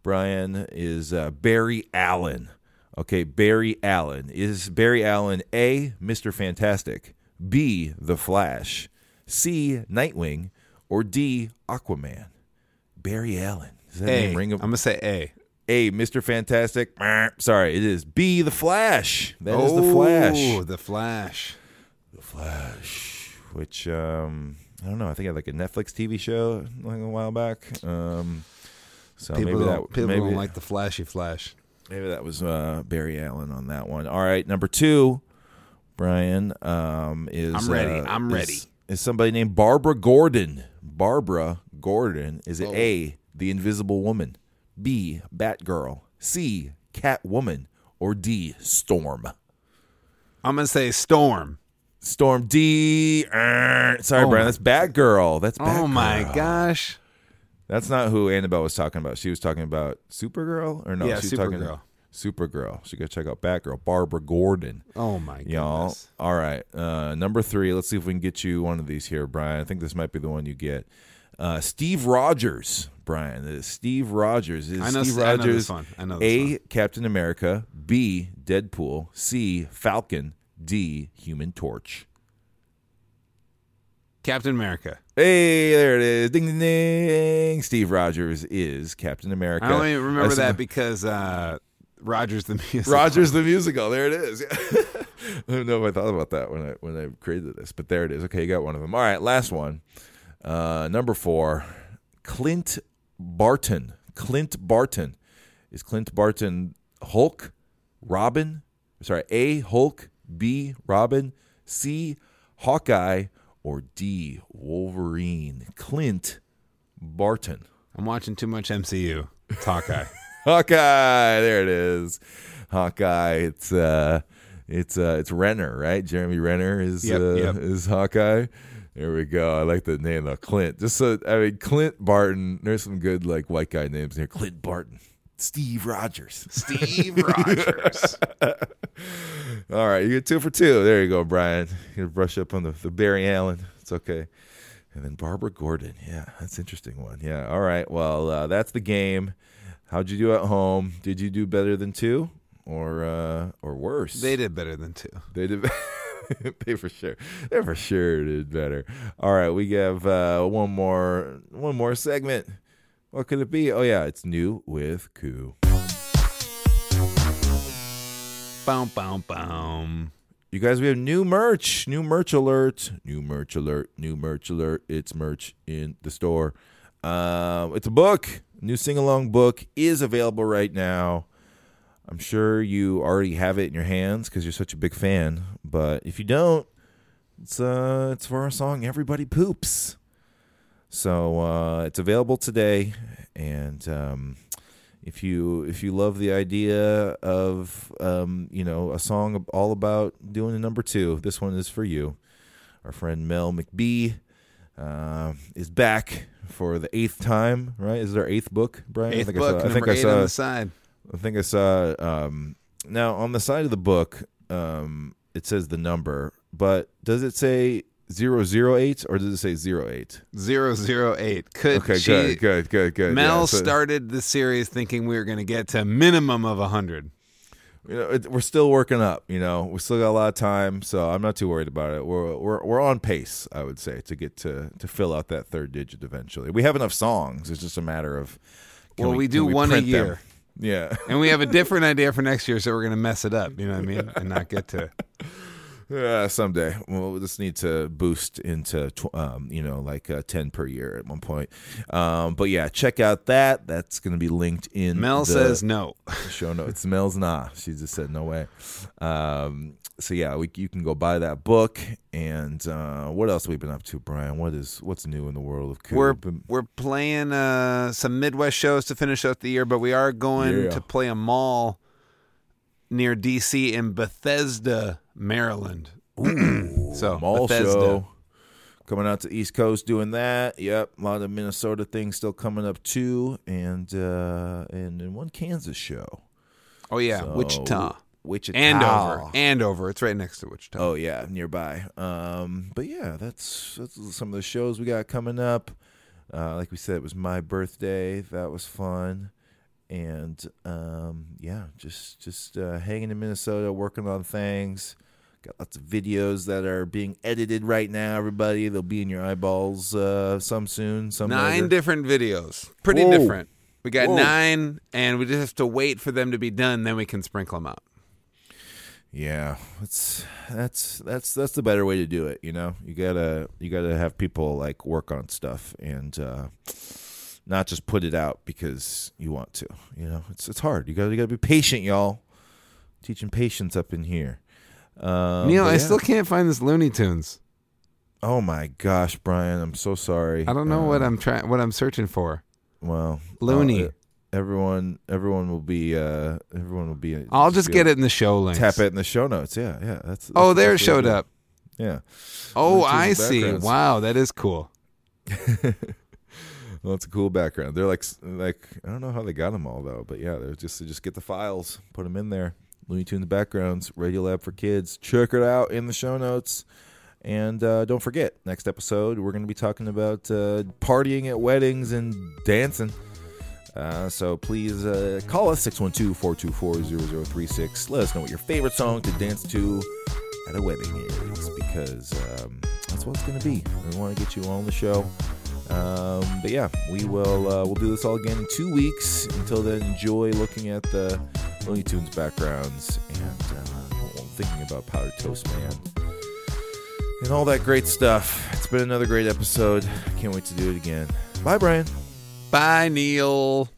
[SPEAKER 2] Brian, is uh, Barry Allen. Okay, Barry Allen. Is Barry Allen A, Mr. Fantastic, B, The Flash, C, Nightwing, or D, Aquaman? Barry Allen. Does that
[SPEAKER 3] A.
[SPEAKER 2] name ring a
[SPEAKER 3] I'm gonna say A.
[SPEAKER 2] a, Mr. Fantastic. Sorry, it is B, The Flash. That is The Flash.
[SPEAKER 3] Oh, the Flash.
[SPEAKER 2] The Flash. Which, um, I don't know. I think I had like a Netflix TV show like a while back. Um, so
[SPEAKER 3] People
[SPEAKER 2] maybe
[SPEAKER 3] don't,
[SPEAKER 2] that
[SPEAKER 3] people
[SPEAKER 2] maybe,
[SPEAKER 3] don't like the flashy Flash.
[SPEAKER 2] maybe that was uh, Barry Allen on that one. All right, number two, Brian um, is
[SPEAKER 3] I'm ready.
[SPEAKER 2] uh,
[SPEAKER 3] I'm
[SPEAKER 2] is-
[SPEAKER 3] ready.
[SPEAKER 2] Is somebody named Barbara Gordon? Barbara Gordon. Is it
[SPEAKER 3] Oh.
[SPEAKER 2] A, the Invisible Woman, B, Batgirl, C, Catwoman, or D, Storm?
[SPEAKER 3] I'm gonna say Storm.
[SPEAKER 2] Storm D. er, sorry,
[SPEAKER 3] Oh
[SPEAKER 2] Brian. That's Batgirl. That's Batgirl.
[SPEAKER 3] Oh my gosh.
[SPEAKER 2] That's not who Annabelle was talking about. She was talking about Supergirl, or no?
[SPEAKER 3] Yeah,
[SPEAKER 2] she was talking
[SPEAKER 3] Supergirl.
[SPEAKER 2] Supergirl. So you gotta check out Batgirl. Barbara Gordon.
[SPEAKER 3] Oh my
[SPEAKER 2] gosh.
[SPEAKER 3] Y'all.
[SPEAKER 2] All right. Uh, number three. Let's see if we can get you one of these here, Brian. I think this might be the one you get. Uh, Steve Rogers, Brian. Steve Rogers. Is
[SPEAKER 3] I know-
[SPEAKER 2] Steve
[SPEAKER 3] I know
[SPEAKER 2] Rogers
[SPEAKER 3] this one. I know this
[SPEAKER 2] A.
[SPEAKER 3] one.
[SPEAKER 2] Captain America. B. Deadpool. C. Falcon. D. Human Torch.
[SPEAKER 3] Captain America.
[SPEAKER 2] Hey, there it is. Ding, ding, ding. Steve Rogers is Captain America.
[SPEAKER 3] I only remember that because uh, Rogers the musical.
[SPEAKER 2] Rogers the musical. There it is. I don't know if I thought about that when I when I created this, but there it is. Okay, you got one of them. All right, last one. Uh, number four, Clint Barton. Clint Barton is Clint Barton Hulk, Robin. Sorry, A Hulk, B Robin, C Hawkeye, or D Wolverine. Clint Barton.
[SPEAKER 3] I'm watching too much MCU. It's Hawkeye.
[SPEAKER 2] Hawkeye. There it is. Hawkeye. It's uh it's uh it's Renner, right? Jeremy Renner is
[SPEAKER 3] Yep,
[SPEAKER 2] uh,
[SPEAKER 3] yep.
[SPEAKER 2] is Hawkeye. There we go. I like the name though. Clint. Just so I mean Clint Barton. There's some good like white guy names here. Clint Barton. Steve Rogers.
[SPEAKER 3] Steve Rogers.
[SPEAKER 2] All right, you get two for two. There you go, Brian. You brush up on the, the Barry Allen. It's okay. And then Barbara Gordon. Yeah, that's an interesting one. Yeah. All right. Well, uh, that's the game. How'd you do at home? Did you do better than two, or uh, or worse?
[SPEAKER 3] they did better than two.
[SPEAKER 2] They did. they for sure. They for sure did better. All right, we have uh, one more one more segment. What could it be? Oh yeah, it's new with Koo.
[SPEAKER 3] Boom, boom, boom.
[SPEAKER 2] You guys, we have new merch. New merch alert. New merch alert. New merch alert. It's merch in the store. Um, it's a book. New sing along book is available right now. I'm sure you already have it in your hands because you're such a big fan. But if you don't, it's uh, it's for our song "Everybody Poops." So uh, it's available today, and um, if you if you love the idea of um, you know a song all about doing a number two, this one is for you. Our friend Mel McBee uh, is back for the eighth time. Right? Is it our eighth book, Brian?
[SPEAKER 3] Eighth
[SPEAKER 2] I think
[SPEAKER 3] book,
[SPEAKER 2] I saw. I think I saw.
[SPEAKER 3] on the side.
[SPEAKER 2] I think I saw. Um, now on the side of the book, um, it says the number, but does it say zero zero eight or does it say zero eight?
[SPEAKER 3] Zero zero eight. Could
[SPEAKER 2] Okay,
[SPEAKER 3] she,
[SPEAKER 2] good, good, good, good.
[SPEAKER 3] Mel
[SPEAKER 2] Yeah, so-
[SPEAKER 3] started the series thinking we were going to get to a minimum of hundred.
[SPEAKER 2] you know, it, we're still working up. You know, we still got a lot of time, so I'm not too worried about it. We're we're we're on pace, I would say, to get to to fill out that third digit eventually. We have enough songs. It's just a matter of
[SPEAKER 3] Well, we do
[SPEAKER 2] can
[SPEAKER 3] one a
[SPEAKER 2] year. them? Yeah,
[SPEAKER 3] And we have a different idea for next year, so we're going to mess it up. You know what I mean? And not get to.
[SPEAKER 2] Yeah. Someday we'll just need to boost into tw- um, you know like uh, ten per year at one point. Um, but yeah, check out that. That's going to be linked in.
[SPEAKER 3] Mel
[SPEAKER 2] the-
[SPEAKER 3] says no.
[SPEAKER 2] show notes. Mel's nah. She just said no way. Um, so yeah, we, you can go buy that book. And uh, what else have we been up to, Brian? What is what's new in the world of Coop?
[SPEAKER 3] We're we're playing uh, some Midwest shows to finish out the year, but we are going
[SPEAKER 2] Yeah.
[SPEAKER 3] to play a mall near DC in Bethesda, Maryland. so
[SPEAKER 2] mall
[SPEAKER 3] Bethesda.
[SPEAKER 2] show coming out to East Coast doing that. Yep, a lot of Minnesota things still coming up too, and uh, and, and one Kansas show.
[SPEAKER 3] Oh yeah,
[SPEAKER 2] So,
[SPEAKER 3] Wichita.
[SPEAKER 2] Wichita,
[SPEAKER 3] Andover. Andover. It's right next to Wichita.
[SPEAKER 2] Oh yeah, nearby. Um, but yeah, that's that's some of the shows we got coming up. Uh, like we said, it was my birthday. That was fun, and um, yeah, just just uh, hanging in Minnesota, working on things. Got lots of videos that are being edited right now. Everybody, they'll be in your eyeballs uh, some soon. Some
[SPEAKER 3] Nine
[SPEAKER 2] later.
[SPEAKER 3] different videos. Pretty
[SPEAKER 2] Whoa.
[SPEAKER 3] different. We got
[SPEAKER 2] Whoa.
[SPEAKER 3] nine, and we just have to wait for them to be done. Then we can sprinkle them out.
[SPEAKER 2] Yeah, that's that's that's that's the better way to do it. You know, you gotta you gotta have people like work on stuff and uh, not just put it out because you want to. You know, it's it's hard. You gotta you gotta be patient, y'all. Teaching patience up in here. Um,
[SPEAKER 3] Neil, I
[SPEAKER 2] yeah.
[SPEAKER 3] still can't find this Looney Tunes.
[SPEAKER 2] Oh my gosh, Brian, I'm so sorry.
[SPEAKER 3] I don't know what
[SPEAKER 2] Uh,
[SPEAKER 3] I'm trying. What I'm searching for.
[SPEAKER 2] Well,
[SPEAKER 3] Looney.
[SPEAKER 2] uh, everyone, everyone will be. Uh, everyone will be.
[SPEAKER 3] I'll just get it in the show links.
[SPEAKER 2] Tap it in the show notes. Yeah, yeah. That's.
[SPEAKER 3] Oh,
[SPEAKER 2] that's-
[SPEAKER 3] there it showed
[SPEAKER 2] good.
[SPEAKER 3] up.
[SPEAKER 2] Yeah.
[SPEAKER 3] Oh, I see. Wow, that is cool.
[SPEAKER 2] well, it's a cool background. They're like, like I don't know how they got them all though, but yeah, they're just just get the files, put them in there. Looney Tunes backgrounds, Radio Lab for Kids. Check it out in the show notes. And uh, don't forget, next episode we're going to be talking about uh, partying at weddings and dancing. Uh, so please uh, call us 612-424-0036. Let us know what your favorite song to dance to at a wedding is because um, that's what it's going to be. We want to get you on the show. Um, but yeah, we will uh, we'll do this all again in two weeks. Until then, enjoy looking at the Looney Tunes backgrounds and uh, thinking about Powdered Toast Man and all that great stuff. It's been another great episode. Can't wait to do it again. Bye, Brian.
[SPEAKER 3] Bye, Neil.